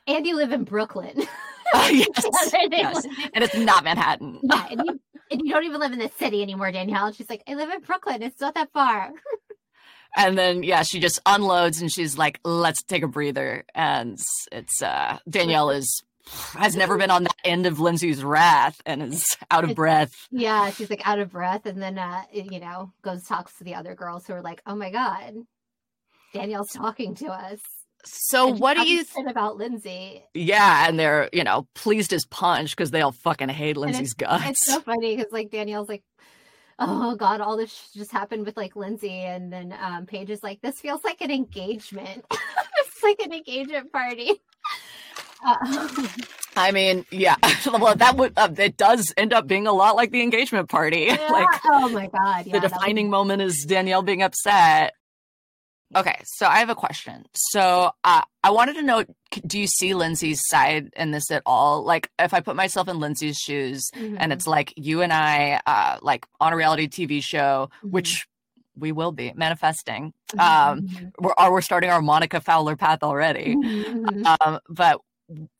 Speaker 3: and you live in Brooklyn.
Speaker 1: yes,
Speaker 3: And
Speaker 1: yes.
Speaker 3: live-
Speaker 1: and it's not Manhattan.
Speaker 3: yeah, and you, and you don't even live in the city anymore, Danielle. And she's like, I live in Brooklyn. It's not that far.
Speaker 1: and then yeah, she just unloads and she's like, "Let's take a breather." And it's uh Danielle is has never been on the end of Lindsay's wrath and is out of breath.
Speaker 3: Yeah, she's like out of breath, and then uh, you know goes talks to the other girls who are like, "Oh my god, Danielle's talking to us."
Speaker 1: So
Speaker 3: And
Speaker 1: what do you?
Speaker 3: shit about Lindsay?
Speaker 1: yeah, and they're you know pleased as punch because they all fucking hate Lindsay's guts.
Speaker 3: It's so funny because like Danielle's like, "Oh god, all this just happened with like Lindsay," and then um, Paige is like, "This feels like an engagement. it's like an engagement party." Uh,
Speaker 1: I mean, yeah. well, that would uh, it does end up being a lot like the engagement party. like
Speaker 3: oh my god, yeah,
Speaker 1: the
Speaker 3: that was-
Speaker 1: defining moment is Danielle being upset. Okay, so I have a question. So uh, I wanted to know: Do you see Lindsay's side in this at all? Like, if I put myself in Lindsay's shoes, and
Speaker 3: Mhm,
Speaker 1: it's like you and I, uh, like on a reality TV show,
Speaker 3: Mhm.
Speaker 1: which we will be manifesting.
Speaker 3: mhm,
Speaker 1: Um,
Speaker 3: mhm,
Speaker 1: we're, we're starting our Monica Fowler path already.
Speaker 3: mhm, mhm.
Speaker 1: Um, but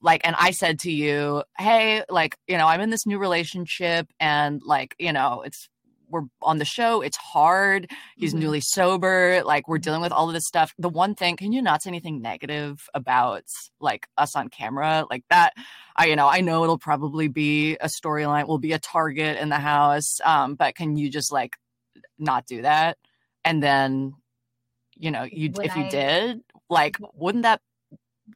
Speaker 1: like, and I said to you, hey, like, you know, I'm in this new relationship and like, you know, it's, we're on the show. It's hard. He's
Speaker 3: Mhm.
Speaker 1: newly sober. Like, we're dealing with all of this stuff. The one thing, can you not say anything negative about like us on camera? Like that, I, you know, I know it'll probably be a storyline, will be a target in the house. Um, but can you just like not do that? And then, you know, you,
Speaker 3: Would
Speaker 1: if you did, like, wouldn't that,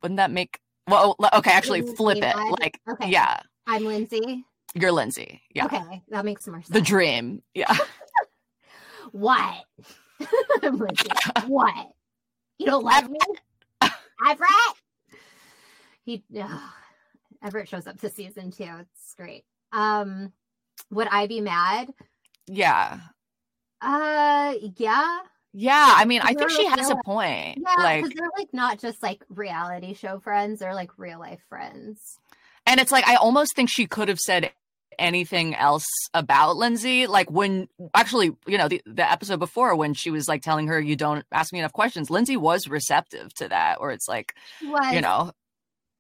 Speaker 1: wouldn't that make, well, okay, actually flip it. Like,
Speaker 3: Okay.
Speaker 1: yeah,
Speaker 3: I'm Lindsay.
Speaker 1: You're Lindsay. Yeah.
Speaker 3: Okay, that makes more sense.
Speaker 1: The dream. Yeah.
Speaker 3: What? Lindsay. What? You don't like me? Everett? He ugh. Everett shows up to season two. It's great. Um would I be mad?
Speaker 1: Yeah.
Speaker 3: Uh yeah.
Speaker 1: Yeah. I mean, I think she has a point.
Speaker 3: Yeah,
Speaker 1: like,
Speaker 3: because they're like not just like reality show friends, they're like real life friends.
Speaker 1: and it's like, I almost think she could have said anything else about Lindsay. Like, when actually, you know, the, the episode before when she was like telling her, you don't ask me enough questions, Lindsay was receptive to that, or it's like,
Speaker 3: Was
Speaker 1: you know,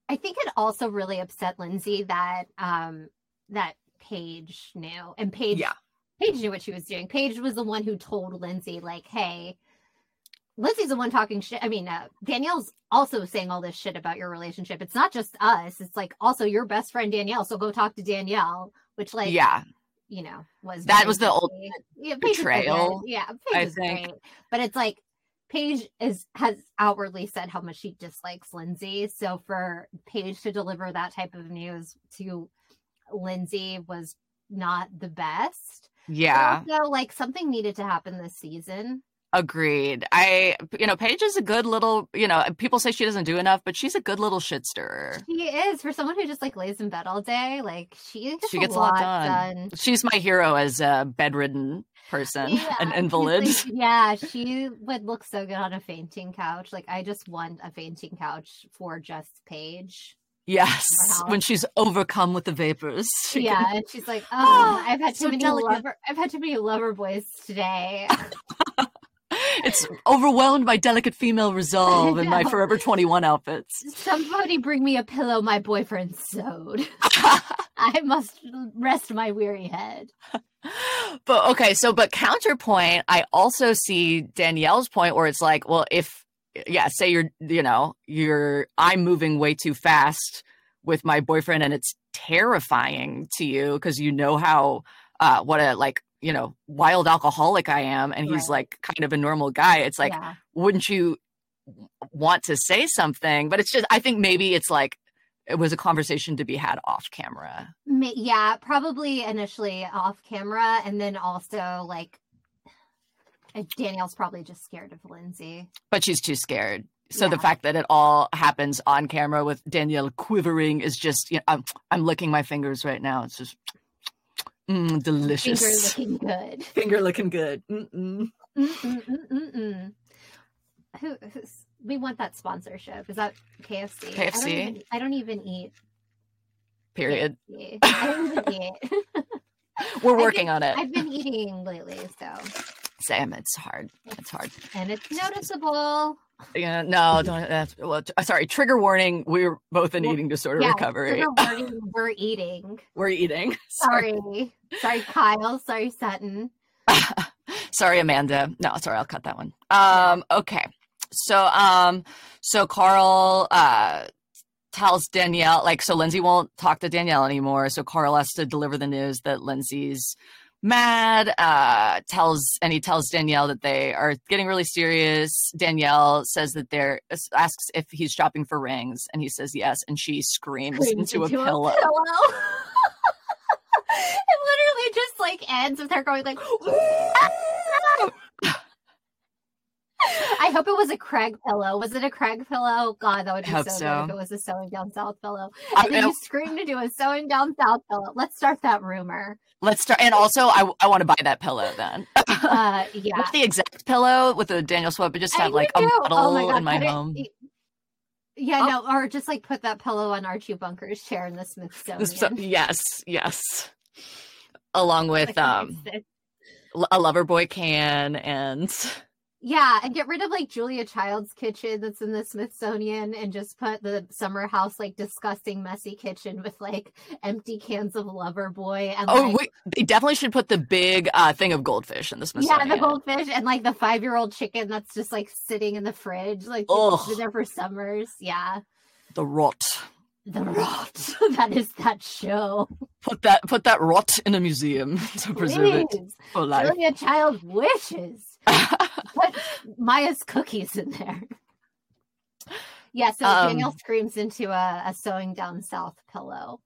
Speaker 3: I think it also really upset Lindsay that um that Paige knew and Paige
Speaker 1: yeah.
Speaker 3: Paige knew what she was doing. Paige was the one who told Lindsay, like, hey, Lindsay's the one talking shit. I mean, uh, Danielle's also saying all this shit about your relationship. It's not just us. It's like also your best friend Danielle. So go talk to Danielle, which like
Speaker 1: yeah.
Speaker 3: you know was
Speaker 1: That was the old
Speaker 3: yeah, Paige
Speaker 1: betrayal.
Speaker 3: Yeah,
Speaker 1: I
Speaker 3: Paige is
Speaker 1: think.
Speaker 3: great. But it's like Paige is has outwardly said how much she dislikes Lindsay. So for Paige to deliver that type of news to Lindsay was not the best.
Speaker 1: Yeah.
Speaker 3: So like something needed to happen this season.
Speaker 1: Agreed. I, you know, Paige is a good little, you know, people say she doesn't do enough, but she's a good little shit stirrer.
Speaker 3: She is for someone who just like lays in bed all day. Like she gets,
Speaker 1: She gets a lot done. She's my hero as a bedridden person,
Speaker 3: Yeah,
Speaker 1: an invalid.
Speaker 3: like- yeah, she would look so good on a fainting couch. Like I just want a fainting couch for just Paige.
Speaker 1: yes,
Speaker 3: uh-huh.
Speaker 1: when she's overcome with the vapors. she
Speaker 3: yeah,
Speaker 1: can-
Speaker 3: and she's like, oh,
Speaker 1: Oh,
Speaker 3: I've had too
Speaker 1: so
Speaker 3: many
Speaker 1: delicate."
Speaker 3: lover, I've had too many lover boys today.
Speaker 1: it's overwhelmed by delicate female resolve and my. Forever 21 outfits.
Speaker 3: Somebody bring me a pillow my boyfriend sewed. I must rest my weary head.
Speaker 1: but okay, so but counterpoint, I also see Danielle's point where it's like, well, if yeah, say you're you know, you're I'm moving way too fast with my boyfriend and it's terrifying to you because you know how uh what a like you know wild alcoholic I am and he's
Speaker 3: Right.
Speaker 1: like kind of a normal guy. It's like
Speaker 3: yeah.
Speaker 1: wouldn't you want to say something? But it's just I think maybe it's like it was a conversation to be had off camera.
Speaker 3: Yeah, probably initially off camera, and then also like uh, Danielle's probably just scared of Lindsay.
Speaker 1: but she's too scared. So the fact that it all happens on camera with Danielle quivering is just, you know, I'm, I'm licking my fingers right now. It's just mm, delicious.
Speaker 3: Finger looking good.
Speaker 1: Finger looking good. Mm-mm.
Speaker 3: Who, we want that sponsorship. Is that KFC? I don't
Speaker 1: KFC?
Speaker 3: even, I don't even eat.
Speaker 1: Period.
Speaker 3: KFC. I don't even eat.
Speaker 1: We're working
Speaker 3: been-
Speaker 1: on it.
Speaker 3: I've been eating lately, so
Speaker 1: Sam, it's hard. It's hard.
Speaker 3: and it's noticeable.
Speaker 1: Yeah, no, don't. That's, well, t- sorry. Trigger warning. We're both in
Speaker 3: Well,
Speaker 1: eating disorder
Speaker 3: Yeah,
Speaker 1: recovery.
Speaker 3: warning, we're eating.
Speaker 1: We're eating. Sorry.
Speaker 3: Sorry, sorry, Kyle. Sorry, Sutton.
Speaker 1: Sorry, Amanda. No, sorry, I'll cut that one. Um, okay. So, um, so Carl, uh, tells Danielle, like, so Lindsay won't talk to Danielle anymore. So Carl has to deliver the news that Lindsay's mad, uh, tells, and he tells Danielle that they are getting really serious. Danielle says that they're, asks if he's shopping for rings, and he says yes, and she screams,
Speaker 3: Screams
Speaker 1: into, a pillow.
Speaker 3: it literally just like ends with her going like I hope it was a Craig pillow. Was it a Craig pillow? God, that would be so,
Speaker 1: so.
Speaker 3: good if it was a sewing down south pillow.
Speaker 1: I-
Speaker 3: And then
Speaker 1: I-
Speaker 3: you screamed into a sewing down south pillow. Let's start that rumor.
Speaker 1: Let's start. And also, I, I want to buy that pillow then.
Speaker 3: Uh yeah.
Speaker 1: Not the exact pillow with the Daniel Sweat, but just
Speaker 3: I
Speaker 1: have like a model
Speaker 3: Oh my God,
Speaker 1: in my
Speaker 3: put it-
Speaker 1: home.
Speaker 3: Yeah,
Speaker 1: Oh.
Speaker 3: no, or just like put that pillow on Archie Bunker's chair in the Smithsonian.
Speaker 1: So- yes, yes. Along with um a Loverboy can and
Speaker 3: Yeah, and get rid of like Julia Child's kitchen that's in the Smithsonian and just put the summer house like disgusting messy kitchen with like empty cans of Loverboy and
Speaker 1: oh
Speaker 3: like
Speaker 1: wait, they definitely should put the big uh thing of goldfish in the Smithsonian.
Speaker 3: yeah, the goldfish and like the five year old chicken that's just like sitting in the fridge, like it's been there for summers. Yeah.
Speaker 1: The rot.
Speaker 3: The rot. that is that show.
Speaker 1: Put that put that rot in a museum to preserve it for life.
Speaker 3: Julia Child wishes. Put Maya's cookies in there. Yeah, so
Speaker 1: Um,
Speaker 3: Danielle screams into a, a sewing down south pillow.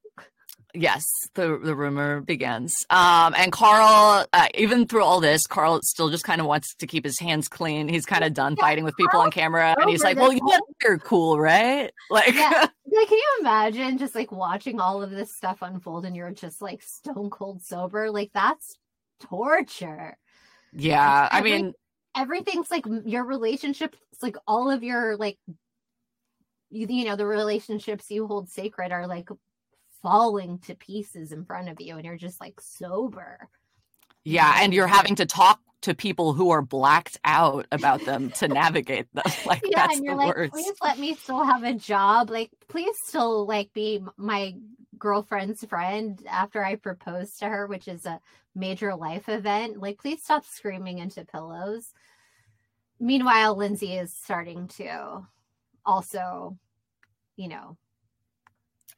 Speaker 1: yes, the the rumor begins. Um, and Carl, uh, even through all this, Carl still just kind of wants to keep his hands clean. He's kind of done
Speaker 3: Yeah,
Speaker 1: fighting with people on camera, and he's like, "Well,
Speaker 3: this
Speaker 1: you know, you're cool, right?" Like,
Speaker 3: Yeah. Like, can you imagine just like watching all of this stuff unfold and you're just like stone cold sober? Like, that's torture.
Speaker 1: yeah. I mean,
Speaker 3: Everything's like your relationships, like all of your like, you, you know, the relationships you hold sacred are like falling to pieces in front of you, and you're just like sober.
Speaker 1: Yeah, and you're having to talk to people who are blacked out about them to navigate them. Like
Speaker 3: yeah,
Speaker 1: that's
Speaker 3: and you're
Speaker 1: the
Speaker 3: like,
Speaker 1: worst.
Speaker 3: please let me still have a job. Like, please still like be my girlfriend's friend after I propose to her, which is a major life event. Like, please stop screaming into pillows. Meanwhile, Lindsay is starting to also, you know,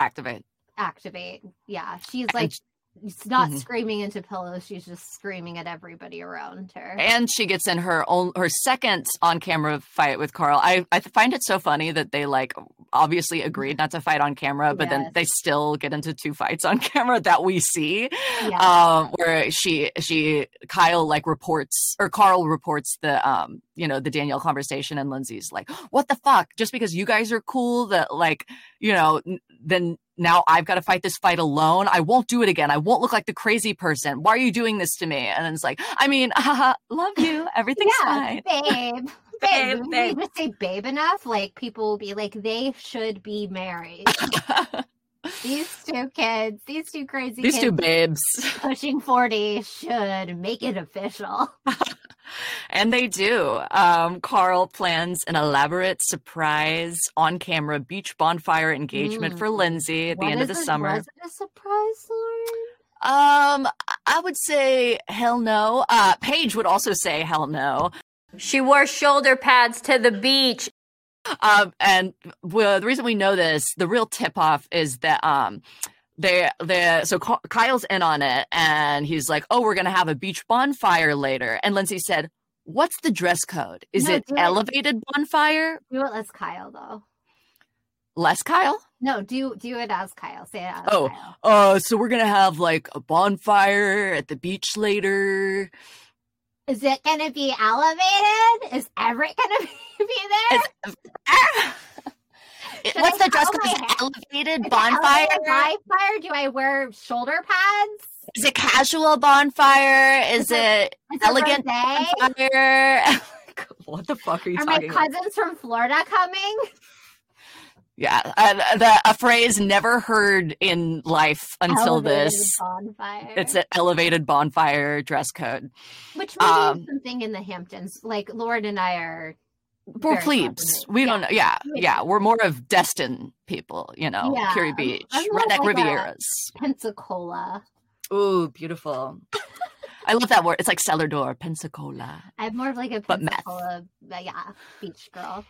Speaker 1: Activate.
Speaker 3: activate. Yeah, she's like, it's not
Speaker 1: Mhm.
Speaker 3: screaming into pillows. She's just screaming at everybody around her.
Speaker 1: And she gets in her own her second on camera fight with Carl. I I find it so funny that they like obviously agreed not to fight on camera, but then they still get into two fights on camera that we see. Um where she she Kyle like reports or Carl reports the um you know the Danielle conversation and Lindsay's like, "What the fuck? Just because you guys are cool that like, you know, then now I've got to fight this fight alone. I won't do it again. I won't look like the crazy person. Why are you doing this to me? And then it's like, I mean, haha, love you. Everything's fine.
Speaker 3: babe.
Speaker 1: Babe,
Speaker 3: Babe, we
Speaker 1: babe.
Speaker 3: even say babe enough, like people will be like, they should be married. these two kids, these two crazy
Speaker 1: These
Speaker 3: kids
Speaker 1: two babes.
Speaker 3: pushing 40 should make it official.
Speaker 1: And they do. Um, Carl plans an elaborate surprise on camera beach bonfire engagement for
Speaker 3: Mm.
Speaker 1: Lindsay at the end of the
Speaker 3: it-
Speaker 1: summer.
Speaker 3: Was it a surprise, Lauren?
Speaker 1: Um, I would say hell no. Uh, Paige would also say hell no.
Speaker 4: She wore shoulder pads to the beach.
Speaker 1: Um, and well, the reason we know this, the real tip off is that um, they they so Kyle's in on it, and he's like, "Oh, we're gonna have a beach bonfire later." And Lindsay said, "What's the dress code? Is
Speaker 3: No,
Speaker 1: it
Speaker 3: do it.
Speaker 1: elevated bonfire?
Speaker 3: Do it as Kyle, though.
Speaker 1: Less Kyle?
Speaker 3: No, do do it as Kyle. Say it as
Speaker 1: Oh.
Speaker 3: Kyle.
Speaker 1: Uh, so we're gonna have like a bonfire at the beach later.
Speaker 3: Is it going to be elevated? Is Everett going to be there?
Speaker 1: It's- Ah! It-
Speaker 3: Should
Speaker 1: What's
Speaker 3: I
Speaker 1: the dress code? Is it elevated
Speaker 3: Is it
Speaker 1: bonfire?
Speaker 3: elevated bonfire? Do I wear shoulder pads?
Speaker 1: Is it casual bonfire? Is
Speaker 3: Is
Speaker 1: it
Speaker 3: Is it
Speaker 1: elegant
Speaker 3: rosé?
Speaker 1: bonfire? what the fuck are you
Speaker 3: Are my
Speaker 1: talking about?
Speaker 3: cousins from Florida coming?
Speaker 1: Yeah, uh, the, a phrase never heard in life until
Speaker 3: Elevated
Speaker 1: this.
Speaker 3: bonfire.
Speaker 1: It's an elevated bonfire dress code.
Speaker 3: which maybe
Speaker 1: um,
Speaker 3: is something in the Hamptons. Like Lauren and I are.
Speaker 1: We're plebes. We don't know. Yeah,
Speaker 3: Yeah.
Speaker 1: yeah. We're more of Destin people, you know,
Speaker 3: Yeah.
Speaker 1: Curie Beach,
Speaker 3: I'm
Speaker 1: Redneck
Speaker 3: like
Speaker 1: Rivieras.
Speaker 3: Pensacola.
Speaker 1: Ooh, beautiful. I love that word. It's like cellar door, Pensacola.
Speaker 3: I'm more of like a
Speaker 1: But meth.
Speaker 3: Pensacola, yeah, beach girl.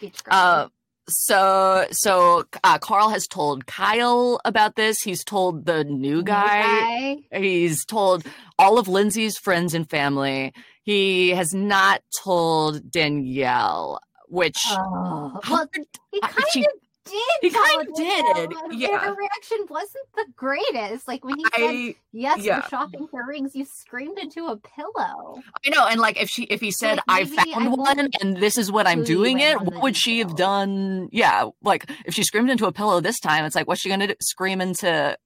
Speaker 3: Beach girl.
Speaker 1: Uh, so so uh, Carl has told Kyle about this. He's told the new
Speaker 3: New
Speaker 1: guy. He's told all of Lindsay's friends and family. He has not told Danielle, which
Speaker 3: Oh, well, he kind of
Speaker 1: she-
Speaker 3: did.
Speaker 1: he kind of did, yeah.
Speaker 3: Her reaction wasn't the greatest. Like when he said,
Speaker 1: I
Speaker 3: "Yes,
Speaker 1: yeah.
Speaker 3: shopping for rings," you screamed into a pillow.
Speaker 1: I know, and like if she if he said
Speaker 3: Like,
Speaker 1: I found
Speaker 3: I
Speaker 1: one and this is what I'm doing it, what would she have done? Yeah, like if she screamed into a pillow this time, it's like what's she gonna do? Scream into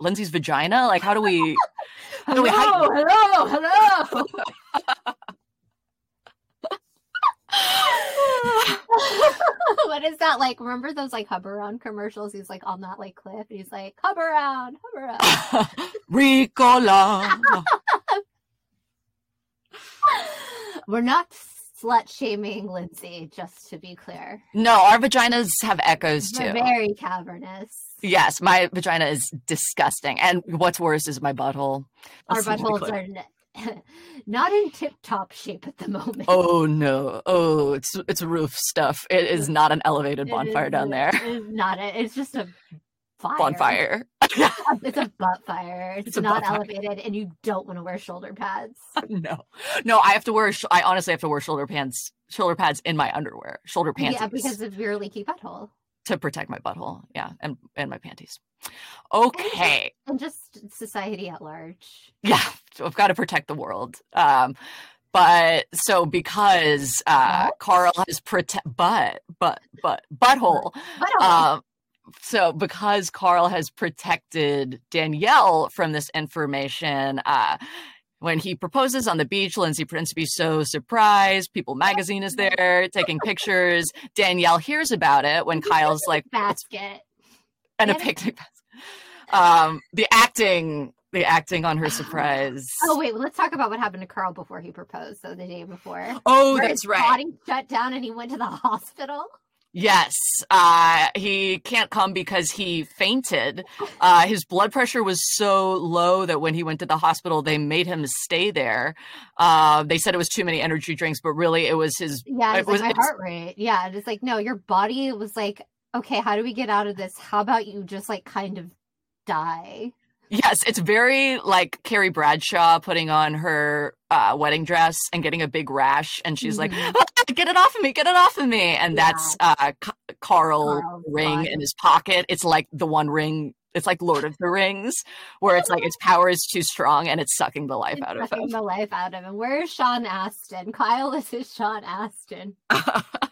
Speaker 1: Lindsay's vagina? Like how do we? How do we hide?
Speaker 3: hello, hello. what is that like? Remember those like hub around commercials? He's like on that like cliff. And he's like hub around, hub around.
Speaker 1: Ricola.
Speaker 3: We're not slut shaming Lindsay, just to be clear.
Speaker 1: No, our vaginas have echoes too.
Speaker 3: very cavernous.
Speaker 1: Yes, my vagina is disgusting, and what's worse is my butthole.
Speaker 3: Our buttholes are not in tip top shape at the moment.
Speaker 1: Oh no! Oh, it's it's roof stuff. It is not an elevated bonfire
Speaker 3: is
Speaker 1: down there.
Speaker 3: It is not a, it's just a fire.
Speaker 1: Bonfire.
Speaker 3: It's a butt fire. It's,
Speaker 1: It's
Speaker 3: not
Speaker 1: butt fire.
Speaker 3: elevated, and you don't want to wear shoulder pads.
Speaker 1: no, no. I have to wear. sh- I honestly have to wear shoulder pants, shoulder pads in my underwear, shoulder pants
Speaker 3: Yeah, because of your leaky butthole.
Speaker 1: To protect my butthole. Yeah, and and my panties. Okay.
Speaker 3: And just society at large.
Speaker 1: Yeah, so I've got to protect the world. Um, but so because uh,
Speaker 3: What?
Speaker 1: Carl has protect, but but but butthole.
Speaker 3: Butthole.
Speaker 1: Um, so because Carl has protected Danielle from this information, uh, when he proposes on the beach, Lindsay be so surprised. People magazine is there taking pictures. Danielle hears about it when Kyle's like,
Speaker 3: basket.
Speaker 1: and a picnic basket. Um, the acting, the acting on her surprise.
Speaker 3: Oh wait, well, let's talk about what happened to Carl before he proposed. So the day before.
Speaker 1: Oh,
Speaker 3: Where
Speaker 1: that's
Speaker 3: his
Speaker 1: right.
Speaker 3: Body shut down, and he went to the hospital.
Speaker 1: Yes, uh, he can't come because he fainted. Uh, his blood pressure was so low that when he went to the hospital, they made him stay there. Uh, they said it was too many energy drinks, but really it was his.
Speaker 3: Yeah,
Speaker 1: It was-
Speaker 3: like my heart rate. Yeah, it's like no, your body was like, okay, how do we get out of this? How about you just like kind of die?
Speaker 1: Yes, it's very like Carrie Bradshaw putting on her uh, wedding dress and getting a big rash, and she's like,
Speaker 3: Mhm.
Speaker 1: "Ah, "Get it off of me! Get it off of me!" And
Speaker 3: Yeah.
Speaker 1: that's uh, Ca- Carl
Speaker 3: Carl's
Speaker 1: ring in his pocket. It's like the one ring. It's like Lord of the Rings, where it's like its power is too strong and it's sucking the life
Speaker 3: It's
Speaker 1: out of
Speaker 3: sucking
Speaker 1: him.
Speaker 3: the life out of him. Where's Sean Astin? Kyle is his Sean Astin.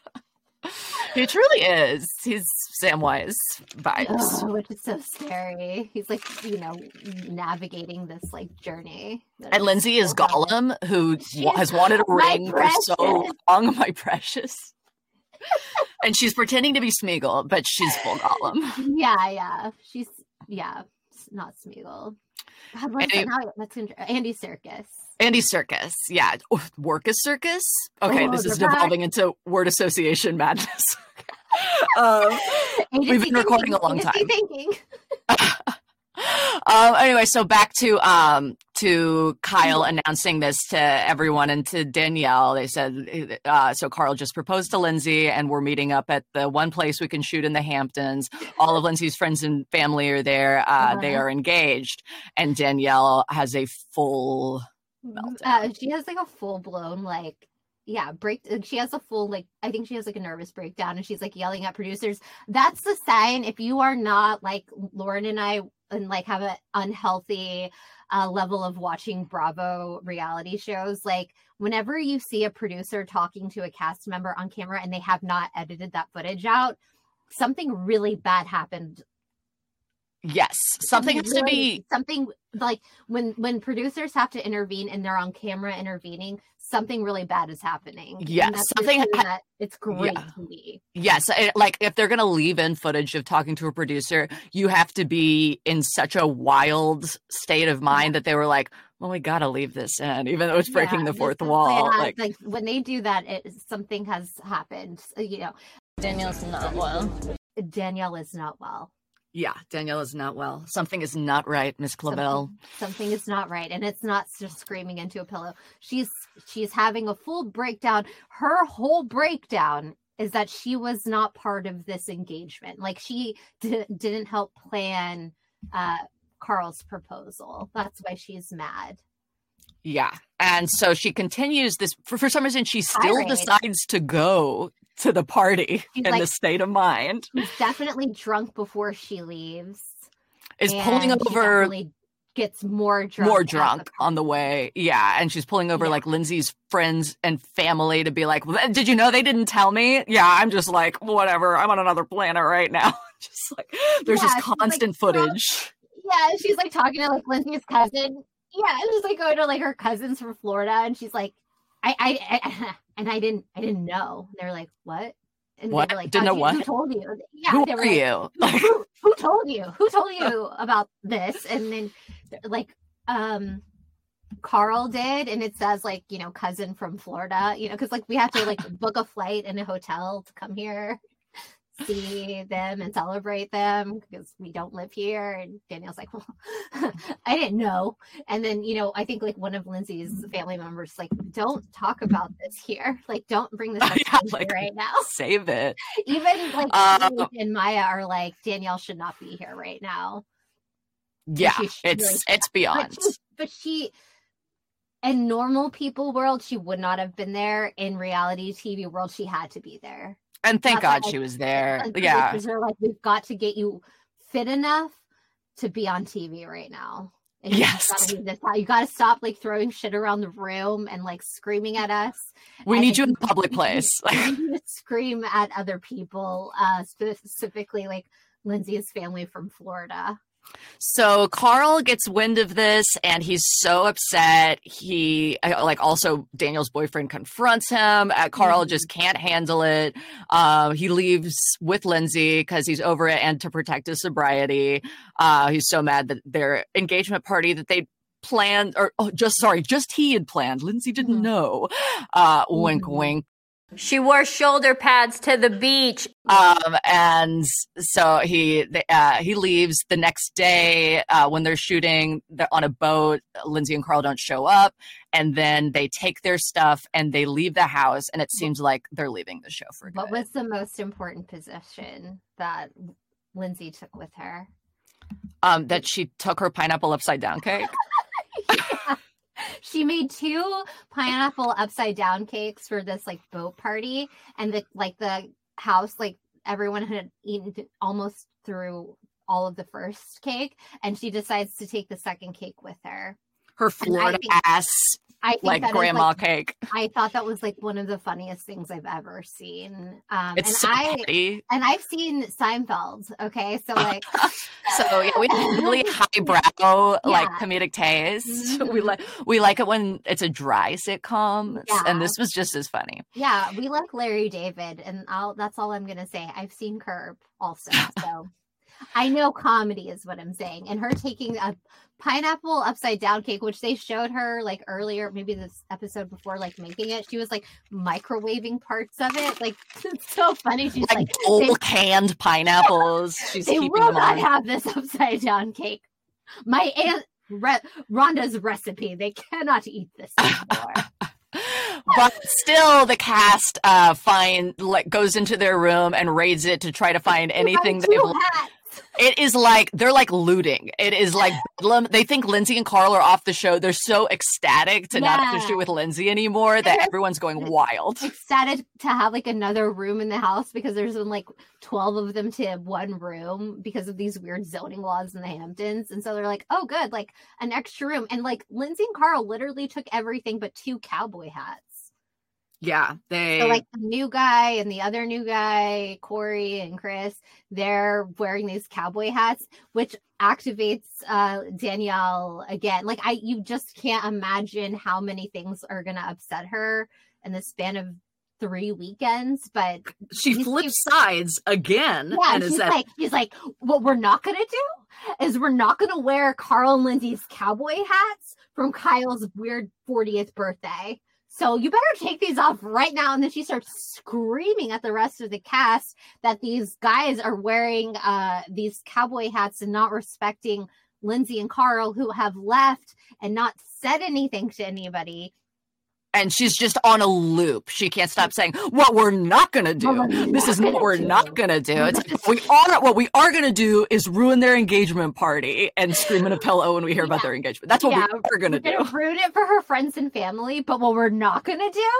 Speaker 1: he truly is. He's Samwise vibes.
Speaker 3: Ugh, which is so scary. He's like, you know, navigating this like journey.
Speaker 1: And Lindsay is
Speaker 3: so.
Speaker 1: Gollum, who
Speaker 3: She's
Speaker 1: has wanted a ring for so long, my precious. and she's pretending to be Smeagol, but she's full Gollum.
Speaker 3: Yeah, yeah. She's yeah, not Smeagol. God,
Speaker 1: Andy-
Speaker 3: it now? That's Andy Serkis.
Speaker 1: Andy Serkis, yeah. Work Workus Circus? Okay,
Speaker 3: Oh,
Speaker 1: this is
Speaker 3: back.
Speaker 1: devolving into word association madness. um, We've been recording
Speaker 3: thinking,
Speaker 1: a long time.
Speaker 3: Thinking.
Speaker 1: um, anyway, so back to um to Kyle announcing this to everyone and to Danielle. They said uh, so. Carl just proposed to Lindsay, and we're meeting up at the one place we can shoot in the Hamptons. All of Lindsay's friends and family are there. Uh, They
Speaker 3: Uh-huh.
Speaker 1: are engaged, and Danielle has a full. Meltdown.
Speaker 3: Uh, she has like a full blown like yeah break. She has a full like I think she has like a nervous breakdown, and she's like yelling at producers. That's the sign if you are not like Lauren and I and like have an unhealthy uh, level of watching Bravo reality shows. Like whenever you see a producer talking to a cast member on camera and they have not edited that footage out, something really bad happened
Speaker 1: Yes, something has to be.
Speaker 3: something like when when producers have to intervene and they're on camera intervening something really bad is happening
Speaker 1: Yes, something
Speaker 3: something
Speaker 1: ha-
Speaker 3: that it's great
Speaker 1: Yeah.
Speaker 3: to me
Speaker 1: Yes, it- like if they're going to leave in footage of talking to a producer, you have to be in such a wild state of mind that they were like, "Well, we got to leave this in, even though it's breaking
Speaker 3: Yeah,
Speaker 1: the fourth wall."
Speaker 3: yeah,
Speaker 1: Like,
Speaker 3: like when they do that it something has happened uh, you know
Speaker 4: Danielle's not well.
Speaker 3: danielle is not well
Speaker 1: Yeah, Danielle is not well. Something is not right, Miss Clavel.
Speaker 3: Something, something is not right, and it's not just screaming into a pillow. She's she's having a full breakdown. Her whole breakdown is that she was not part of this engagement. Like she di- didn't help plan uh, Carl's proposal. That's why she's mad.
Speaker 1: Yeah. And so she continues this for, for some reason she still decides to go to the party
Speaker 3: She's
Speaker 1: in
Speaker 3: like-
Speaker 1: the state of mind.
Speaker 3: She's definitely drunk before she leaves.
Speaker 1: Is pulling over
Speaker 3: gets more drunk.
Speaker 1: more
Speaker 3: at the
Speaker 1: drunk on the way. Yeah, and she's pulling over
Speaker 3: Yeah.
Speaker 1: like Lindsay's friends and family to be like, "Well, "Did you know they didn't tell me?" Yeah, I'm just like, whatever. I'm on another planet right now. just like there's
Speaker 3: Yeah,
Speaker 1: just
Speaker 3: she's, like,
Speaker 1: constant footage.
Speaker 3: Yeah, she's like talking to like Lindsay's cousin. Yeah, and she's like going to like her cousins from Florida, and she's like, I, I, I and I didn't, I didn't know. They're like, what? And
Speaker 1: What?
Speaker 3: they were like,
Speaker 1: Didn't
Speaker 3: "Oh,
Speaker 1: know
Speaker 3: who-
Speaker 1: what?
Speaker 3: Who told you? Yeah,
Speaker 1: Who
Speaker 3: they were
Speaker 1: are
Speaker 3: like,
Speaker 1: you?
Speaker 3: who, who, who told you? Who told you about this? And then like, um. Carl did, and it says like you know cousin from Florida, you know, because like we have to like book a flight and a hotel to come here, see them and celebrate them because we don't live here. And Danielle's like, well, I didn't know. And then you know, I think like one of Lindsay's family members like, don't talk about this here. Like, don't bring this up
Speaker 1: Yeah, like,
Speaker 3: right now.
Speaker 1: Save it.
Speaker 3: Even like
Speaker 1: Um,
Speaker 3: and Maya are like, Danielle should not be here right now.
Speaker 1: Yeah,
Speaker 3: should really
Speaker 1: it's it's
Speaker 3: But
Speaker 1: beyond.
Speaker 3: she, but she, in normal people world, she would not have been there. In reality TV world, she had to be there.
Speaker 1: And thank God she was there.
Speaker 3: Like,
Speaker 1: Yeah.
Speaker 3: are like, we've got to get you fit enough to be on TV right now. And you
Speaker 1: Yes.
Speaker 3: gotta leave this out. You got to stop like throwing shit around the room and like screaming at us.
Speaker 1: We
Speaker 3: I
Speaker 1: need you in a public place.
Speaker 3: We need to scream at other people, uh, specifically like Lindsay's family from Florida.
Speaker 1: So Carl gets wind of this and he's so upset. He uh, like also Danielle's boyfriend confronts him. Uh, Carl just can't handle it. Um, he leaves with Lindsay because he's over it and to protect his sobriety. Uh, he's so mad that their engagement party that they planned or oh, just sorry, just he had planned. Lindsay didn't
Speaker 3: Mhm.
Speaker 1: know. Uh, wink,
Speaker 3: Mhm.
Speaker 1: wink.
Speaker 4: She wore shoulder pads to the beach.
Speaker 1: Um, and so he they, uh, he leaves the next day uh, when they're shooting they're on a boat. Lindsay and Carl don't show up, and then they take their stuff and they leave the house. And it seems like they're leaving the show for good.
Speaker 3: What was the most important possession that Lindsay took with her?
Speaker 1: um, that she took her pineapple upside down cake.
Speaker 3: Yeah. She made two pineapple upside down cakes for this like boat party, and the like the house like everyone had eaten almost through all of the first cake, and she decides to take the second cake with her.
Speaker 1: Her Florida
Speaker 3: think-
Speaker 1: ass
Speaker 3: I
Speaker 1: like grandma
Speaker 3: like,
Speaker 1: cake.
Speaker 3: I thought that was like one of the funniest things I've ever seen. Um,
Speaker 1: It's
Speaker 3: and
Speaker 1: so
Speaker 3: I
Speaker 1: petty.
Speaker 3: and I've seen Seinfeld. Okay, so like
Speaker 1: So yeah, we have really highbrow like comedic taste.
Speaker 3: Mhm.
Speaker 1: We like we like it when it's a dry sitcom,
Speaker 3: Yeah.
Speaker 1: and this was just as funny.
Speaker 3: Yeah, we like Larry David, and I'll, that's all I'm gonna say. I've seen Curb also, so I know comedy is what I'm saying. And her taking a pineapple upside down cake, which they showed her like earlier, maybe this episode before, like making it. She was like microwaving parts of it. Like it's so funny. She's
Speaker 1: Like,
Speaker 3: like,
Speaker 1: canned pineapples. She's
Speaker 3: they
Speaker 1: keeping
Speaker 3: will
Speaker 1: them
Speaker 3: not
Speaker 1: on.
Speaker 3: have this upside down cake. My aunt Re- Rhonda's recipe. They cannot eat this anymore.
Speaker 1: but still the cast uh find like goes into their room and raids it to try to find anything they've. It is like they're like looting it is like bedlam. they think lindsay and carl are off the show they're so ecstatic to not have to
Speaker 3: Yeah.
Speaker 1: shoot with lindsay anymore that everyone's going wild
Speaker 3: ecstatic to have like another room in the house because there's been like 12 of them to one room because of these weird zoning laws in the Hamptons. And so they're like, oh, good, like an extra room. And like Lindsay and Carl literally took everything but two cowboy hats.
Speaker 1: Yeah they
Speaker 3: So like the new guy and the other new guy, Corey and Chris, they're wearing these cowboy hats, which activates uh Danielle again. Like I you just can't imagine how many things are gonna upset her in the span of three weekends. But
Speaker 1: she flips sides again
Speaker 3: yeah,
Speaker 1: and is
Speaker 3: she's
Speaker 1: that
Speaker 3: like she's like, what we're not gonna do is we're not gonna wear Carl and Lindsay's cowboy hats from Kyle's weird 40th birthday. So you better take these off right now. And then she starts screaming at the rest of the cast that these guys are wearing uh, these cowboy hats and not respecting Lindsay and Carl, who have left and not said anything to anybody.
Speaker 1: And she's just on a loop. She can't stop saying, "What we're not gonna do.
Speaker 3: What
Speaker 1: this is what we're
Speaker 3: do."
Speaker 1: not gonna do. It's we are what we are gonna do is ruin their engagement party and scream in a pillow when we hear about their engagement. That's what
Speaker 3: Yeah,
Speaker 1: we are gonna
Speaker 3: We're
Speaker 1: do.
Speaker 3: ruin it for her friends and family, but what we're not gonna do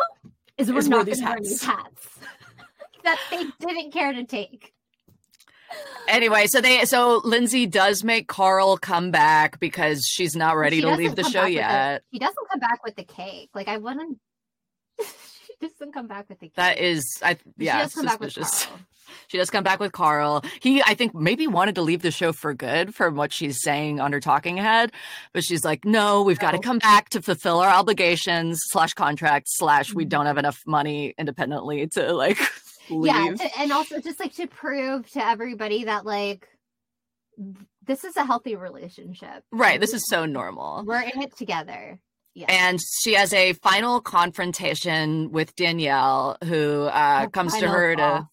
Speaker 3: is we're
Speaker 1: Is
Speaker 3: not gonna wear these hats that they didn't care to take.
Speaker 1: Anyway, so they so Lindsay does make Carl come back because she's not ready
Speaker 3: She
Speaker 1: to leave the show yet.
Speaker 3: He doesn't come back with the cake. Like I wouldn't. she doesn't come back with the cake.
Speaker 1: That is, I
Speaker 3: She
Speaker 1: yeah,
Speaker 3: does come back with
Speaker 1: suspicious.
Speaker 3: Carl.
Speaker 1: She does come back with Carl. He, I think, maybe wanted to leave the show for good from what she's saying on her talking head, but she's like, "No, we've got to come back to fulfill our obligations slash contract slash we
Speaker 3: Mhm.
Speaker 1: don't have enough money independently to like leave."
Speaker 3: Yeah, to, and also just like to prove to everybody that like this is a healthy relationship.
Speaker 1: right. This is so normal.
Speaker 3: We're in it together. Yeah.
Speaker 1: And she has a final confrontation with Danielle, who uh, comes to her to
Speaker 3: thoughts.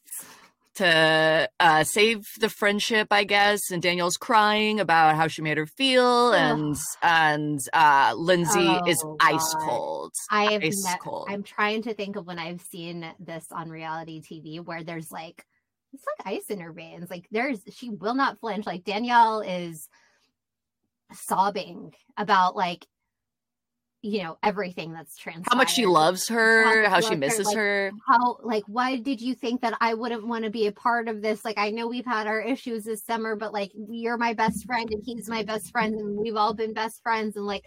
Speaker 1: To uh, save the friendship, I guess. And Danielle's crying about how she made her feel, and and uh, Lindsay is
Speaker 3: Oh,
Speaker 1: ice
Speaker 3: God.
Speaker 1: cold.
Speaker 3: I have
Speaker 1: ice
Speaker 3: ne-
Speaker 1: cold.
Speaker 3: I'm trying to think of when I've seen this on reality TV where there's like it's like ice in her veins. Like there's she will not flinch. Like Danielle is sobbing about like you know everything that's trans
Speaker 1: How much she loves her,
Speaker 3: much
Speaker 1: how
Speaker 3: she loves her,
Speaker 1: misses
Speaker 3: like,
Speaker 1: her.
Speaker 3: how like why did you think that I wouldn't want to be a part of this? Like I know we've had our issues this summer, but like you're my best friend and he's my best friend and we've all been best friends and like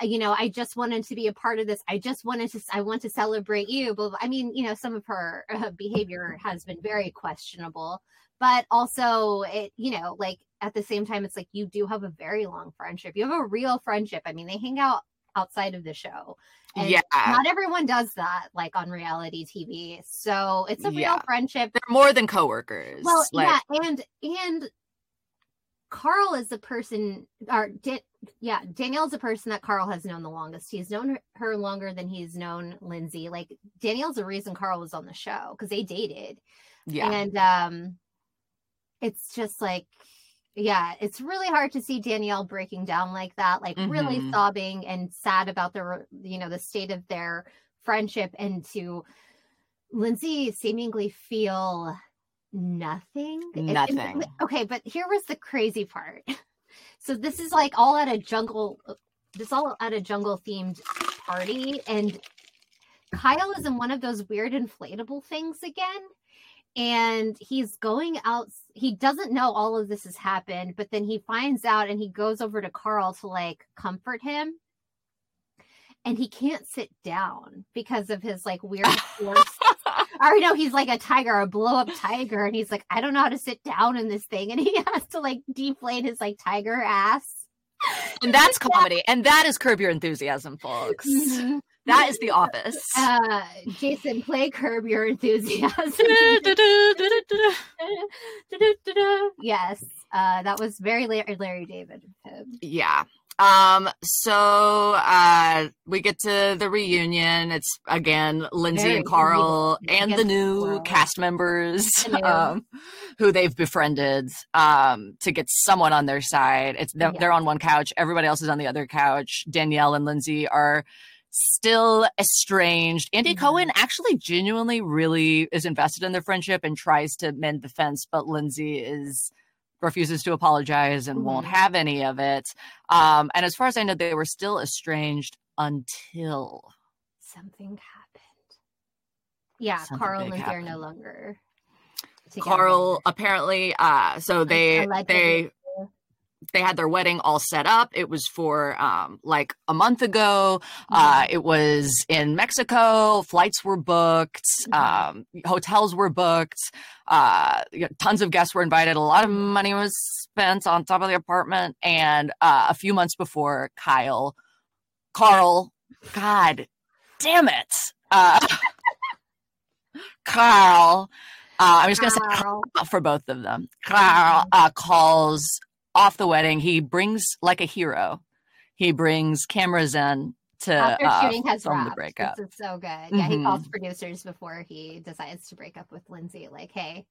Speaker 3: you know I just wanted to be a part of this. I just wanted to I want to celebrate you. But I mean, you know, some of her uh, behavior has been very questionable, but also it you know like at the same time it's like you do have a very long friendship. You have a real friendship. I mean, they hang out outside of the show. And
Speaker 1: Yeah.
Speaker 3: not everyone does that like on reality TV. So it's a real
Speaker 1: Yeah.
Speaker 3: friendship.
Speaker 1: They're more than coworkers.
Speaker 3: Well,
Speaker 1: like,
Speaker 3: yeah, and and Carl is the person or Dan, yeah, Danielle's the person that Carl has known the longest. He's known her, her longer than he's known Lindsay. Like Danielle's the reason Carl was on the show because they dated.
Speaker 1: yeah.
Speaker 3: And um it's just like yeah, it's really hard to see Danielle breaking down like that, like really
Speaker 1: Mhm.
Speaker 3: sobbing and sad about the you know the state of their friendship and to Lindsay seemingly feel nothing.
Speaker 1: Nothing.
Speaker 3: okay, but here was the crazy part. So this is like all at a jungle this all at a jungle themed party and Kyle is in one of those weird inflatable things again and he's going out he doesn't know all of this has happened but then he finds out and he goes over to Carl to like comfort him and he can't sit down because of his like weird force or no he's like a tiger a blow up tiger and he's like I don't know how to sit down in this thing and he has to like deflate his like tiger ass
Speaker 1: and that's comedy. And that is Curb Your Enthusiasm, folks.
Speaker 3: Mhm.
Speaker 1: That is The Office.
Speaker 3: uh Jason play curb your enthusiasm yes, uh, that was very Larry, Larry David.
Speaker 1: yeah. Um, so uh we get to the reunion. It's again Lindsay
Speaker 3: Very
Speaker 1: and Carl
Speaker 3: reunion
Speaker 1: and the
Speaker 3: against the
Speaker 1: new
Speaker 3: world.
Speaker 1: cast members
Speaker 3: The
Speaker 1: um who they've befriended um to get someone on their side. It's they're,
Speaker 3: Yeah.
Speaker 1: they're on one couch, everybody else is on the other couch. Danielle and Lindsay are still estranged. Andy
Speaker 3: Mhm.
Speaker 1: Cohen actually genuinely really is invested in their friendship and tries to mend the fence, but Lindsay is refuses to apologize and won't
Speaker 3: Mhm.
Speaker 1: have any of it. Um, and as far as I know, they were still estranged until
Speaker 3: Something happened. Yeah,
Speaker 1: Something
Speaker 3: Carl and Lindsay are no longer together.
Speaker 1: Carl apparently uh so they
Speaker 3: allegedly.
Speaker 1: they they had their wedding all set up. It was for um like a month ago. Uh it was in Mexico. Flights were booked.
Speaker 3: Mhm.
Speaker 1: Um hotels were booked. Uh you know, tons of guests were invited. A lot of money was spent on top of the apartment and uh a few months before Kyle Carl God damn it. Uh Carl uh, I'm just gonna say
Speaker 3: Carl.
Speaker 1: for both of them. Carl uh, calls off the wedding. He brings like a hero. He brings cameras in to
Speaker 3: After
Speaker 1: uh,
Speaker 3: shooting has
Speaker 1: film the breakup.
Speaker 3: This is so good. Yeah, he
Speaker 1: Mhm.
Speaker 3: calls producers before he decides to break up with Lindsay. Like, hey,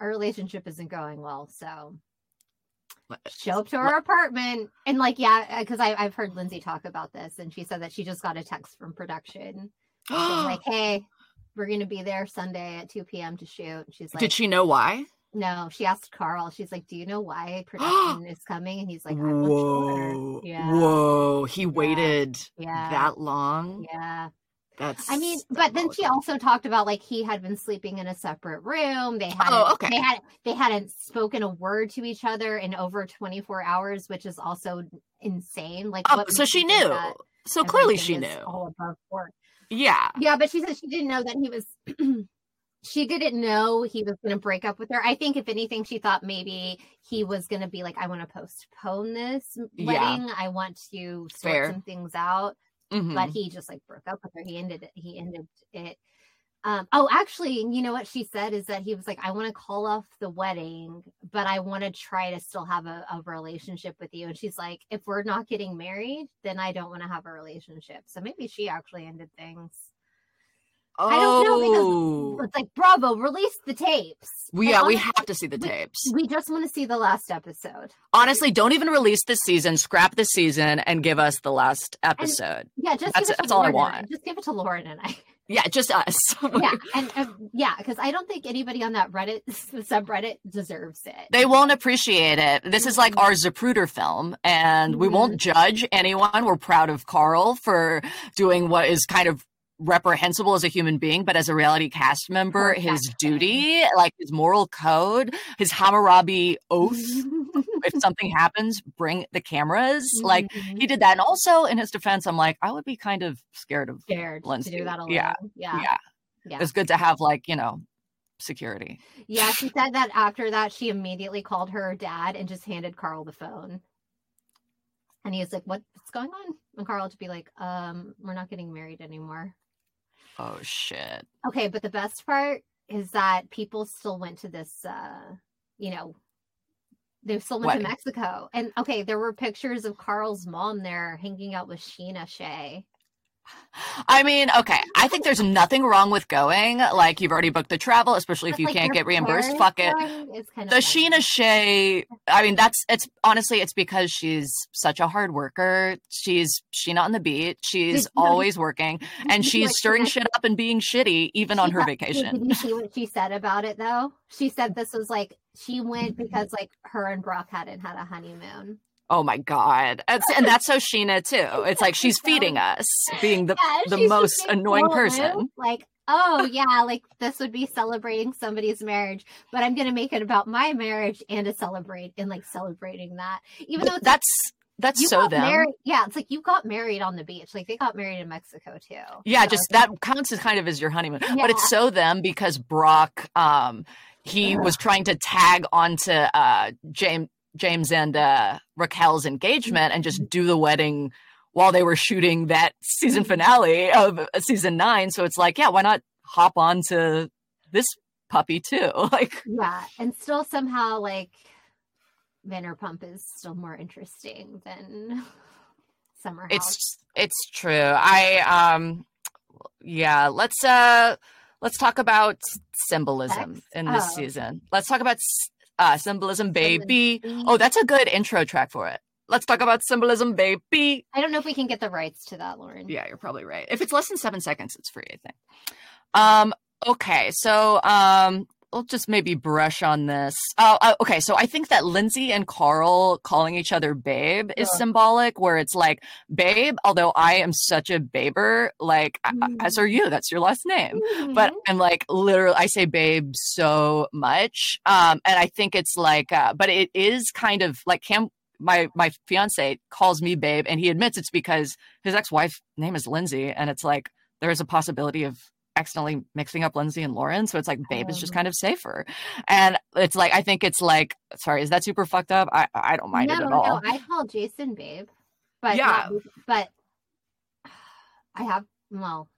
Speaker 3: our relationship isn't going well, so show up to our apartment. And like, yeah, because I've heard Lindsay talk about this, and she said that she just got a text from production like, hey, we're gonna be there Sunday at 2 p.m. to shoot. And she's like,
Speaker 1: Did she know why?
Speaker 3: No, she asked Carl. She's like, "Do you know why production is coming?" And he's like, "I'm not sure."
Speaker 1: Whoa.
Speaker 3: Yeah,
Speaker 1: Whoa. He waited
Speaker 3: yeah,
Speaker 1: that long.
Speaker 3: yeah.
Speaker 1: That's
Speaker 3: I mean, but then she also talked about like he had been sleeping in a separate room. They had
Speaker 1: Oh, okay.
Speaker 3: they had they hadn't spoken a word to each other in over 24 hours, which is also insane. Like,
Speaker 1: Oh, so she knew. So clearly she knew.
Speaker 3: all above board?
Speaker 1: Yeah.
Speaker 3: Yeah, but she said she didn't know that he was. she didn't know he was going to break up with her. I think, if anything, she thought maybe he was going to be like, "I want to postpone this
Speaker 1: Yeah.
Speaker 3: wedding. I want to sort
Speaker 1: Fair.
Speaker 3: some things out."
Speaker 1: Mhm.
Speaker 3: But he just like broke up with her. He ended it. He ended it. Um, oh, actually, you know what she said is that he was like, "I want to call off the wedding, but I want to try to still have a, a relationship with you." And she's like, "If we're not getting married, then I don't want to have a relationship." So maybe she actually ended things. I don't know because
Speaker 1: Oh.
Speaker 3: It's like, Bravo, release the tapes.
Speaker 1: We,
Speaker 3: And
Speaker 1: yeah, we have to see the tapes.
Speaker 3: We just want to see the last episode.
Speaker 1: Honestly, don't even release this season. Scrap the season and give us the last episode.
Speaker 3: Yeah, just
Speaker 1: That's-
Speaker 3: give it to
Speaker 1: that's all I
Speaker 3: Lauren and
Speaker 1: want.
Speaker 3: Just give it to Lauren and I.
Speaker 1: yeah, just us.
Speaker 3: yeah, and, and yeah, because I don't think anybody on that Reddit subreddit deserves it.
Speaker 1: They won't appreciate it. This is like mm-hmm. our Zapruder film, and we won't mm-hmm. judge anyone. We're proud of Carl for doing what is kind of reprehensible as a human being, but as a reality cast member, his
Speaker 3: Perfection.
Speaker 1: duty, like his moral code, his Hammurabi oath. if something happens, bring the cameras. Like
Speaker 3: Mhm.
Speaker 1: he did that. And also, in his defense, I'm like, I would be kind of scared of.
Speaker 3: scared to do that alone.
Speaker 1: Yeah,
Speaker 3: Yeah,
Speaker 1: Yeah,
Speaker 3: yeah.
Speaker 1: it's good to have like you know security.
Speaker 3: Yeah, she said that after that, she immediately called her dad and just handed Carl the phone. And he was like, "What- What's going on? And Carl to be like, um, we're not getting married anymore.
Speaker 1: Oh shit.
Speaker 3: Okay, but the best part is that people still went to this uh, you know, they still went
Speaker 1: Wedding.
Speaker 3: to Mexico. And okay, there were pictures of Carl's mom there hanging out with Scheana Shay.
Speaker 1: I mean, okay. I think there's nothing wrong with going. Like you've already booked the travel, especially if you
Speaker 3: like,
Speaker 1: can't get reimbursed. Fuck it. The
Speaker 3: funny.
Speaker 1: Scheana Shay, I mean, that's it's honestly it's because she's such a hard worker. She's Scheana on the beat. She's always working, and she's
Speaker 3: like
Speaker 1: stirring shit up and being shitty even on her
Speaker 3: got-
Speaker 1: vacation.
Speaker 3: Did you what she said about it though? She said this was like she went because like her and Brock hadn't had a honeymoon.
Speaker 1: Oh my god, It's- and that's so Scheana too. It's like she's feeding us, being the
Speaker 3: Yeah,
Speaker 1: the most annoying
Speaker 3: so
Speaker 1: person.
Speaker 3: aloof, Like, oh yeah, like this would be celebrating somebody's marriage, but I'm gonna make it about my marriage and to celebrate and like celebrating that. Even though
Speaker 1: That's that's
Speaker 3: you
Speaker 1: so them.
Speaker 3: married, yeah, it's like you got married on the beach. Like they got married in Mexico too.
Speaker 1: Yeah,
Speaker 3: So
Speaker 1: just that counts as kind of as your honeymoon. But it's so them because Brock um he was trying to tag onto uh James James and uh Raquel's engagement and just do the wedding while they were shooting that season finale of uh, season 9. So it's like, yeah, why not hop on to this puppy too? Like
Speaker 3: Yeah, and still somehow like Vanderpump is still more interesting than Summer House.
Speaker 1: it's it's true. I um yeah, let's uh let's talk about symbolism
Speaker 3: Sex?
Speaker 1: in this
Speaker 3: Oh.
Speaker 1: season. Let's talk about s- uh symbolism baby.
Speaker 3: Symbolism.
Speaker 1: Oh, that's a good intro track for it. Let's talk about symbolism baby.
Speaker 3: I don't know if we can get the rights to that, Lauren.
Speaker 1: Yeah, you're probably right. If it's less than 7 seconds, it's free, I think. Um okay, so um we'll just maybe brush on this. Uh, uh, okay, so I think that Lindsay and Carl calling each other babe is
Speaker 3: Yeah.
Speaker 1: symbolic, where it's like, babe, although I am such a baber, like, I- as are you, that's your last name. But
Speaker 3: Mhm.
Speaker 1: I'm like, literally, I say babe so much. Um, and I think it's like, uh, but it is kind of like Cam, my, my fiance calls me babe, and he admits it's because his ex wife name is Lindsay. And it's like, there's a possibility of accidentally mixing up Lindsay and Lauren. So it's like babe is just
Speaker 3: Oh.
Speaker 1: kind of safer. And it's like I think it's like sorry, is that super fucked up? I I don't mind
Speaker 3: no,
Speaker 1: it at
Speaker 3: no,
Speaker 1: all.
Speaker 3: I call Jason babe, but
Speaker 1: Yeah.
Speaker 3: not- but I have well,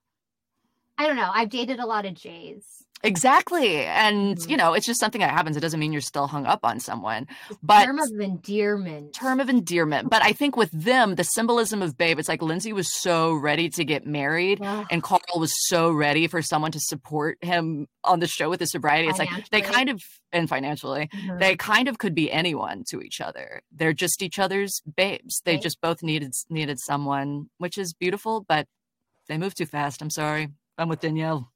Speaker 3: I don't know. I've dated a lot of Jays.
Speaker 1: Exactly. And,
Speaker 3: Mhm.
Speaker 1: you know, it's just something that happens. It doesn't mean you're still hung up on someone. But
Speaker 3: term of endearment.
Speaker 1: term of endearment. But I think with them, the symbolism of babe, it's like Lindsay was so ready to get married
Speaker 3: Ugh.
Speaker 1: and Carl was so ready for someone to support him on the show with his sobriety. It's like they kind of and financially,
Speaker 3: Mhm.
Speaker 1: they kind of could be anyone to each other. They're just each other's babes. They
Speaker 3: Right.
Speaker 1: just both needed needed someone, which is beautiful, but they move too fast. I'm sorry. I'm with Danielle.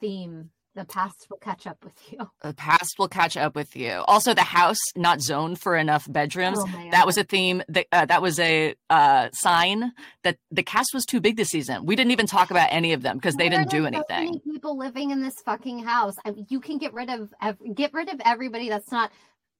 Speaker 3: Theme. The past will catch up with you.
Speaker 1: The past will catch up with you. Also, the house not zoned for enough bedrooms.
Speaker 3: Oh
Speaker 1: that was a theme. That uh, that was a uh, sign that the cast was too big this season. We didn't even talk about any of them because they didn't do
Speaker 3: there so many
Speaker 1: anything.
Speaker 3: people living in this fucking house. I, you can get rid of ev- get rid of everybody that's not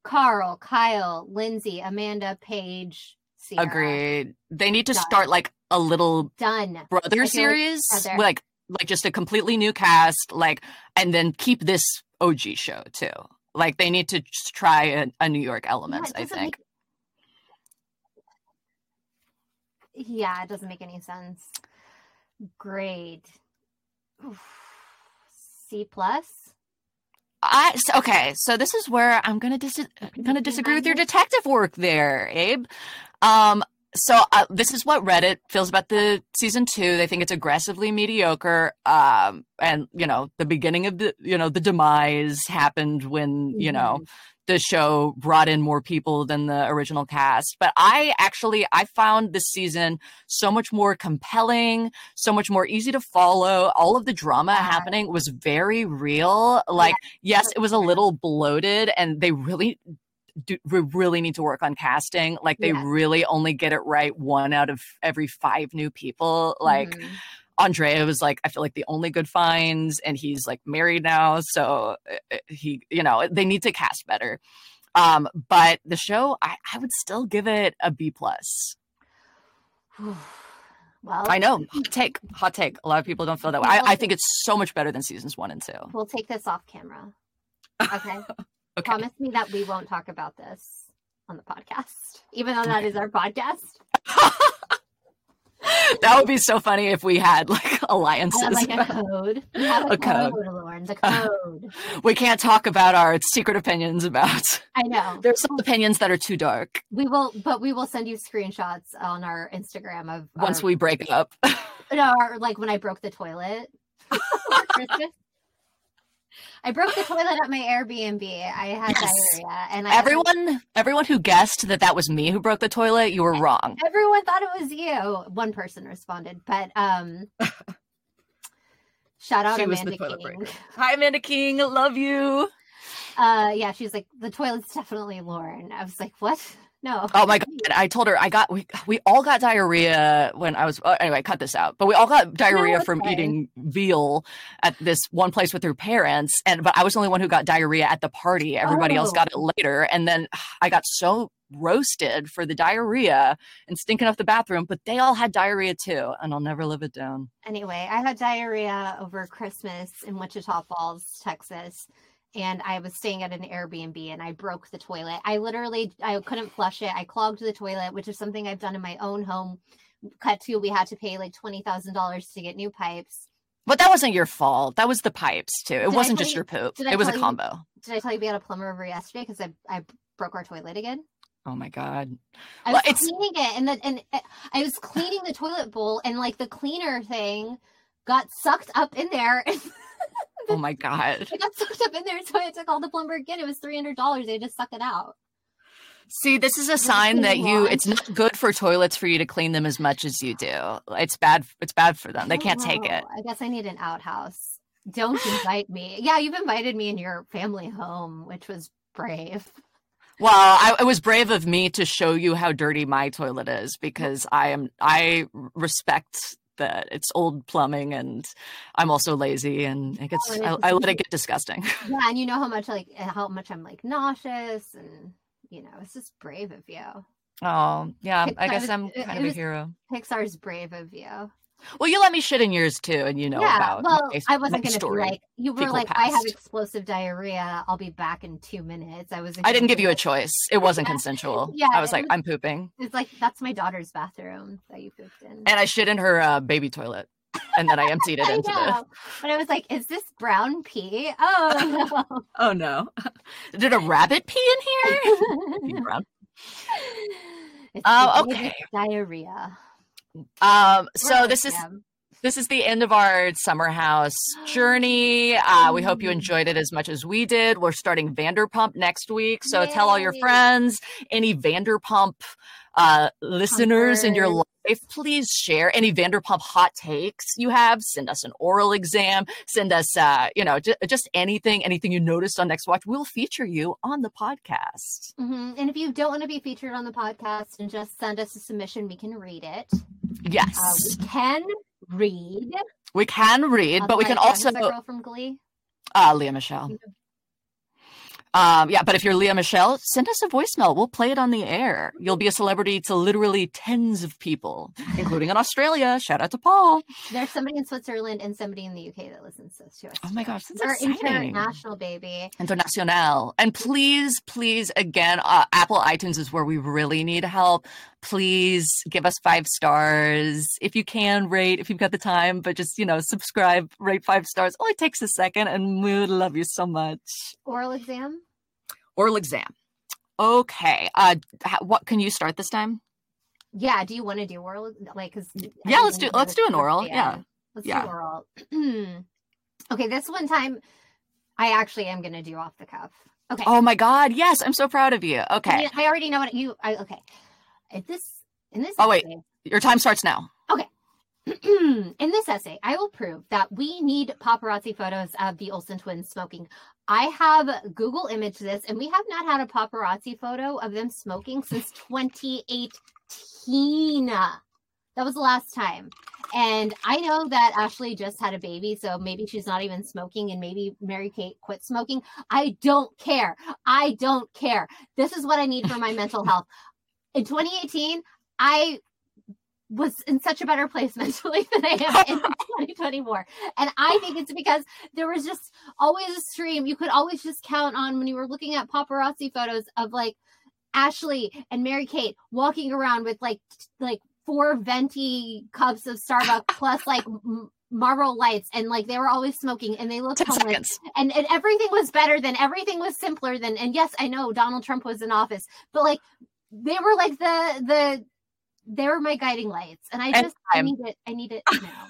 Speaker 3: Carl, Kyle, Lindsay, Amanda, Paige. Ciara.
Speaker 1: Agreed. They need to
Speaker 3: Done.
Speaker 1: start like a little
Speaker 3: Done.
Speaker 1: brother
Speaker 3: like
Speaker 1: series,
Speaker 3: Heather-
Speaker 1: like like just a completely new cast, like, and then keep this OG show too. Like they need to try a, a New York
Speaker 3: Yeah,
Speaker 1: element.
Speaker 3: it
Speaker 1: I think.
Speaker 3: make- yeah, it doesn't make any sense. Grade. Oof. C plus.
Speaker 1: I okay, so this is where I'm gonna dis- gonna disagree with your detective work there, Abe. Um, so uh, this is what Reddit feels about the season two. They think it's aggressively mediocre. Um, and you know the beginning of the you know the demise happened when you know
Speaker 3: Mhm.
Speaker 1: the show brought in more people than the original cast but i actually i found this season so much more compelling so much more easy to follow all of the drama
Speaker 3: Yeah.
Speaker 1: happening was very real like yes it was a little bloated and they really do we really need to work on casting like they
Speaker 3: Yes.
Speaker 1: really only get it right one out of every five new people like
Speaker 3: Mhm.
Speaker 1: Andrea was like, I feel like the only good finds, and he's like married now, so uh, he, you know, they need to cast better. Um, but the show, I, I would still give it a B plus.
Speaker 3: well,
Speaker 1: I know, hot take, hot take. A lot of people don't feel that way. I, I think it's so much better than seasons one and two.
Speaker 3: we'll take this off camera. Okay.
Speaker 1: Okay,
Speaker 3: Promise me that we won't talk about this on the podcast, even though that is our podcast.
Speaker 1: that would be so funny if we had like
Speaker 3: I have
Speaker 1: alliances.
Speaker 3: like a code. We have a,
Speaker 1: A code.
Speaker 3: code, Lauren. The code.
Speaker 1: we can't talk about our secret opinions about.
Speaker 3: I know.
Speaker 1: There's some opinions that are too dark.
Speaker 3: We will, but we will send you screenshots on our Instagram of
Speaker 1: Once
Speaker 3: our,
Speaker 1: we break up.
Speaker 3: no, or like when I broke the toilet. I broke the toilet at my Airbnb. I had
Speaker 1: Yes.
Speaker 3: diarrhea, and I
Speaker 1: Everyone, everyone who guessed that that was me who broke the toilet, you were wrong.
Speaker 3: everyone thought it was you. One person responded, but um, shout out
Speaker 1: She was
Speaker 3: Amanda
Speaker 1: the toilet
Speaker 3: King.
Speaker 1: Hi, Amanda King. Love you.
Speaker 3: Uh, yeah, she's like the toilet's definitely Lauren. I was like, what? No.
Speaker 1: Oh my god! I told her I got we we all got diarrhea when I was oh, anyway. Cut this out. But we all got diarrhea
Speaker 3: it's
Speaker 1: from
Speaker 3: fine.
Speaker 1: eating veal at this one place with her parents, and but I was the only one who got diarrhea at the party. Everybody else
Speaker 3: Oh.
Speaker 1: got it later, and then I got so roasted for the diarrhea and stinking up the bathroom. But they all had diarrhea too, and I'll never live it down.
Speaker 3: Anyway, I had diarrhea over Christmas in Wichita Falls, Texas, and I was staying at an Airbnb and I broke the toilet. I literally I couldn't flush it. I clogged the toilet, which is something I've done in my own home. Cut to we had to pay like twenty thousand dollars to get new pipes.
Speaker 1: But that wasn't your fault. That was the pipes too. It
Speaker 3: Did
Speaker 1: wasn't just
Speaker 3: you-
Speaker 1: your poop. It was a
Speaker 3: you-
Speaker 1: combo.
Speaker 3: Did I tell you we had a plumber over yesterday because I I broke our toilet again?
Speaker 1: Oh my god.
Speaker 3: I
Speaker 1: Well,
Speaker 3: was
Speaker 1: it's-
Speaker 3: cleaning it, and the and uh, I was cleaning the toilet bowl, and like the cleaner thing got sucked up in there.
Speaker 1: Oh my god.
Speaker 3: it got sucked up in there, so I had to call the plumber again. It was three hundred dollars. They just suck it out.
Speaker 1: See, this is a sign that
Speaker 3: you
Speaker 1: it's not good for toilets for you to clean them as much as you do. It's bad it's bad for them. They can't take it.
Speaker 3: I guess I need an outhouse. Don't invite me. Yeah, you've invited me in your family home, which was brave.
Speaker 1: Well, I, it was brave of me to show you how dirty my toilet is because I am I respect that it's old plumbing and I'm also lazy and it gets
Speaker 3: Oh, and
Speaker 1: I, I let it get disgusting.
Speaker 3: Yeah, and you know how much like how much I'm like nauseous, and you know it's just brave of you.
Speaker 1: Oh, yeah. I guess I'm kind of a hero.
Speaker 3: Pixar's brave of you.
Speaker 1: Well, you let me shit in yours too, and you know
Speaker 3: yeah,
Speaker 1: about
Speaker 3: well,
Speaker 1: my,
Speaker 3: I wasn't gonna
Speaker 1: story.
Speaker 3: be like you were like I have explosive diarrhea. I'll be back in two minutes. I was.
Speaker 1: I didn't give you a choice. It wasn't
Speaker 3: Yeah.
Speaker 1: consensual.
Speaker 3: Yeah,
Speaker 1: I was like,
Speaker 3: was-
Speaker 1: I'm pooping.
Speaker 3: It's like that's my daughter's bathroom that you pooped in.
Speaker 1: And I shit in her uh, baby toilet. and then I emptied it
Speaker 3: I
Speaker 1: into the.
Speaker 3: know. But I was like, is this brown pee? Oh no.
Speaker 1: Oh no! Did a rabbit pee in here? Brown. Oh, okay.
Speaker 3: Diarrhea.
Speaker 1: Um, so this is this is the end of our summer house journey. Uh, we hope you
Speaker 3: Mm.
Speaker 1: enjoyed it as much as we did. We're starting Vanderpump next week, so tell all your friends, any Vanderpump uh, listeners in your life, please share any Vanderpump hot takes you have. Send us an oral exam. Send us, uh, you know, ju- just anything, anything you noticed on Next Watch. We'll feature you on the podcast.
Speaker 3: Mhm. And if you don't want to be featured on the podcast and just send us a submission, we can read it.
Speaker 1: Yes, Uh,
Speaker 3: we can read.
Speaker 1: we can read, but we can also
Speaker 3: girl from Glee.
Speaker 1: Uh, Lea Michele. Um, yeah, but if you're Lea Michele, send us a voicemail. We'll play it on the air. You'll be a celebrity to literally tens of people, including in Australia. Shout out to Paul.
Speaker 3: There's somebody in Switzerland and somebody in the UK that listens to us. To us
Speaker 1: Oh my gosh, that's
Speaker 3: We're
Speaker 1: exciting.
Speaker 3: international, baby.
Speaker 1: International. And please, please, again, uh, Apple iTunes is where we really need help. Please give us five stars. If you can, rate, if you've got the time, but just, you know, subscribe, rate five stars. Only takes a second, and we would love you so much.
Speaker 3: Oral exam.
Speaker 1: Oral exam. Okay. Uh, what can you start this time?
Speaker 3: Yeah. Do you want to do oral? Like, cause I
Speaker 1: Yeah, let's do- let's do an oral, yeah.
Speaker 3: Let's
Speaker 1: Yeah.
Speaker 3: do oral. okay. This one time, I actually am going to do off the cuff. Okay.
Speaker 1: Oh my God. Yes. I'm so proud of you.
Speaker 3: I,
Speaker 1: Okay.
Speaker 3: mean, I already know what you. I, okay. At this in this.
Speaker 1: Oh, wait. Your time starts now.
Speaker 3: in this essay, I will prove that we need paparazzi photos of the Olsen twins smoking. I have Google image this, and we have not had a paparazzi photo of them smoking since 2018. That was the last time. And I know that Ashley just had a baby, so maybe she's not even smoking, and maybe Mary Kate quit smoking. I don't care. I don't care. This is what I need for my mental health. In 2018, I was in such a better place mentally than I am in 2024. And I think it's because there was just always a stream. You could always just count on when you were looking at paparazzi photos of like Ashley and Mary Kate walking around with like like four venti cups of Starbucks plus like m- Marlboro lights and like they were always smoking and they looked
Speaker 1: 10
Speaker 3: homeless
Speaker 1: seconds.
Speaker 3: and, and everything was better than everything was simpler than and yes i know donald trump was in office but like they were like the the they were my guiding lights and i just i need it i need it now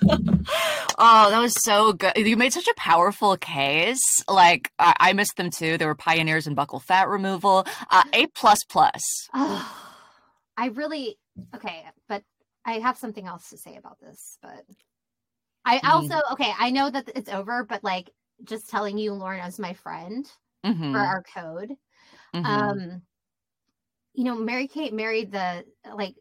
Speaker 1: oh, that was so good. You made such a powerful case. Like, I, I missed them too. They were pioneers in buccal fat removal. Uh, a plus plus.
Speaker 3: oh, i really okay but i have something else to say about this but i also okay i know that it's over but like just telling you lauren as my friend
Speaker 1: Mhm,
Speaker 3: for our code
Speaker 1: mhm.
Speaker 3: um you know mary kate married the like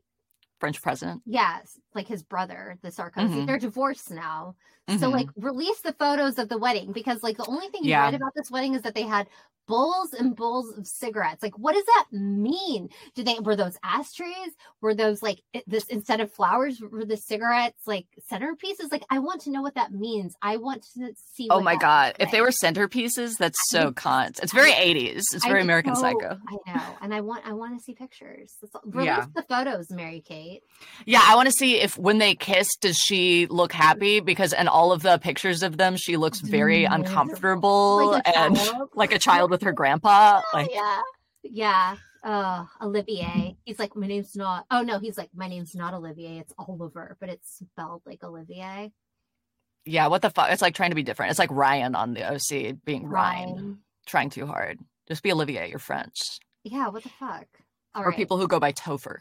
Speaker 1: French president.
Speaker 3: Yes, like his brother, the Sarkozy.
Speaker 1: Mhm.
Speaker 3: They're divorced now. So
Speaker 1: Mhm.
Speaker 3: like release the photos of the wedding because like the only thing you
Speaker 1: Yeah.
Speaker 3: read about this wedding is that they had bowls and bowls of cigarettes. Like what does that mean? Did they were those ashtrays? Were those like this instead of flowers were the cigarettes like centerpieces? Like I want to know what that means. I want to see
Speaker 1: Oh my God. If they were centerpieces, that's so
Speaker 3: just-
Speaker 1: cunt. It's very 80s. It's
Speaker 3: I
Speaker 1: very American Psycho.
Speaker 3: I know. And I want I want to see pictures. Release
Speaker 1: Yeah.
Speaker 3: the photos, Mary Kate.
Speaker 1: Yeah, I want to see if when they kiss, does she look happy? Because in all of the pictures of them, she looks very
Speaker 3: Miserable.
Speaker 1: uncomfortable
Speaker 3: Like
Speaker 1: and like a child with her grandpa. Like,
Speaker 3: yeah. Yeah. Oh, Olivier. He's like, my name's not. Oh no, he's like, my name's not Olivier. It's Oliver, but it's spelled like Olivier.
Speaker 1: yeah, what the fuck? It's like trying to be different. It's like Ryan on the OC being Ryan,
Speaker 3: Ryan.
Speaker 1: trying too hard. Just be Olivier, you're French.
Speaker 3: Yeah. What the fuck? All
Speaker 1: or
Speaker 3: right.
Speaker 1: people who go by Topher.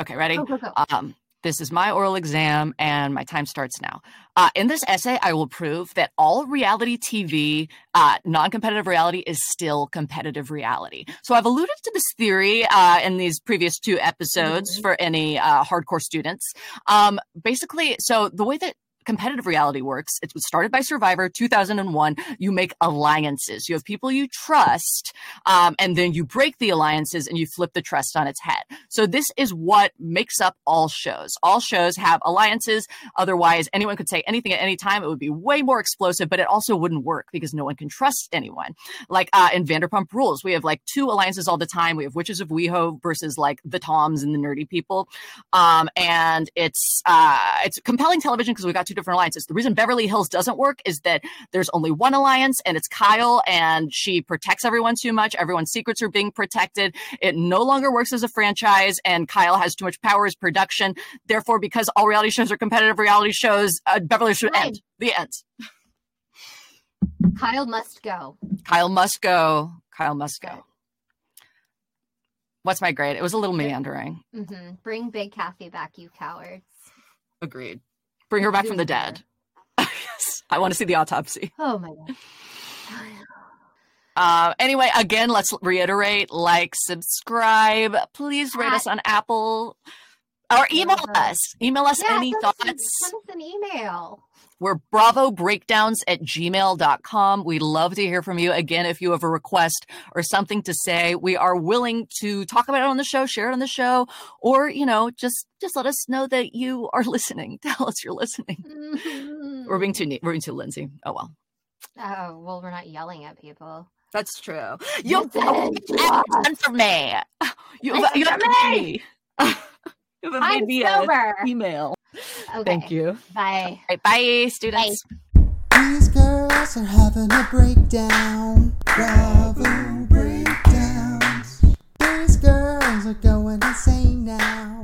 Speaker 1: Okay, ready?
Speaker 3: Go, go, go.
Speaker 1: Um, this is my oral exam, and my time starts now. Uh, in this essay, I will prove that all reality TV, uh, non competitive reality, is still competitive reality. So I've alluded to this theory uh, in these previous two episodes
Speaker 3: Mhm.
Speaker 1: for any uh, hardcore students. Um, basically, so the way that competitive reality works it was started by survivor 2001 you make alliances you have people you trust um, and then you break the alliances and you flip the trust on its head so this is what makes up all shows. All shows have alliances. Otherwise, anyone could say anything at any time. It would be way more explosive, but it also wouldn't work because no one can trust anyone. Like uh, in Vanderpump Rules, we have like two alliances all the time. We have Witches of WeHo versus like the Toms and the nerdy people, um, and it's uh, it's compelling television because we got to different alliances. The reason Beverly Hills doesn't work is that there's only one alliance and it's Kyle and she protects everyone too much. Everyone's secrets are being protected. It no longer works as a franchise and Kyle has too much power as production. Therefore, because all reality shows are competitive reality shows, uh, Beverly should
Speaker 3: Right.
Speaker 1: end. The end.
Speaker 3: Kyle must go.
Speaker 1: Kyle must go. Kyle must go. What's my grade? It was a little meandering.
Speaker 3: hmm Bring Big Kathy back, you cowards.
Speaker 1: Agreed. Bring her back from the dead. yes. I want to see the autopsy.
Speaker 3: Oh my god.
Speaker 1: Uh, anyway, again, let's reiterate like, subscribe. Please rate
Speaker 3: At-
Speaker 1: us on Apple or email us. Email us
Speaker 3: Yeah,
Speaker 1: any
Speaker 3: send us-
Speaker 1: thoughts.
Speaker 3: Send us an email.
Speaker 1: We're bravo breakdowns at gmail.com. We'd love to hear from you. Again, if you have a request or something to say, we are willing to talk about it on the show, share it on the show, or, you know, just, just let us know that you are listening. Tell us you're listening. We're being too neat. We're being too Lindsay. Oh, well.
Speaker 3: Oh well, we're not yelling at people.
Speaker 1: That's true. You've done for me. You've,
Speaker 3: Listen
Speaker 1: you have me. you haven't
Speaker 3: I'm
Speaker 1: me
Speaker 3: sober.
Speaker 1: email.
Speaker 3: Okay.
Speaker 1: Thank you.
Speaker 3: Bye.
Speaker 1: All right, bye, students.
Speaker 2: These girls are having a breakdown. Bravo breakdowns. These girls are going insane now.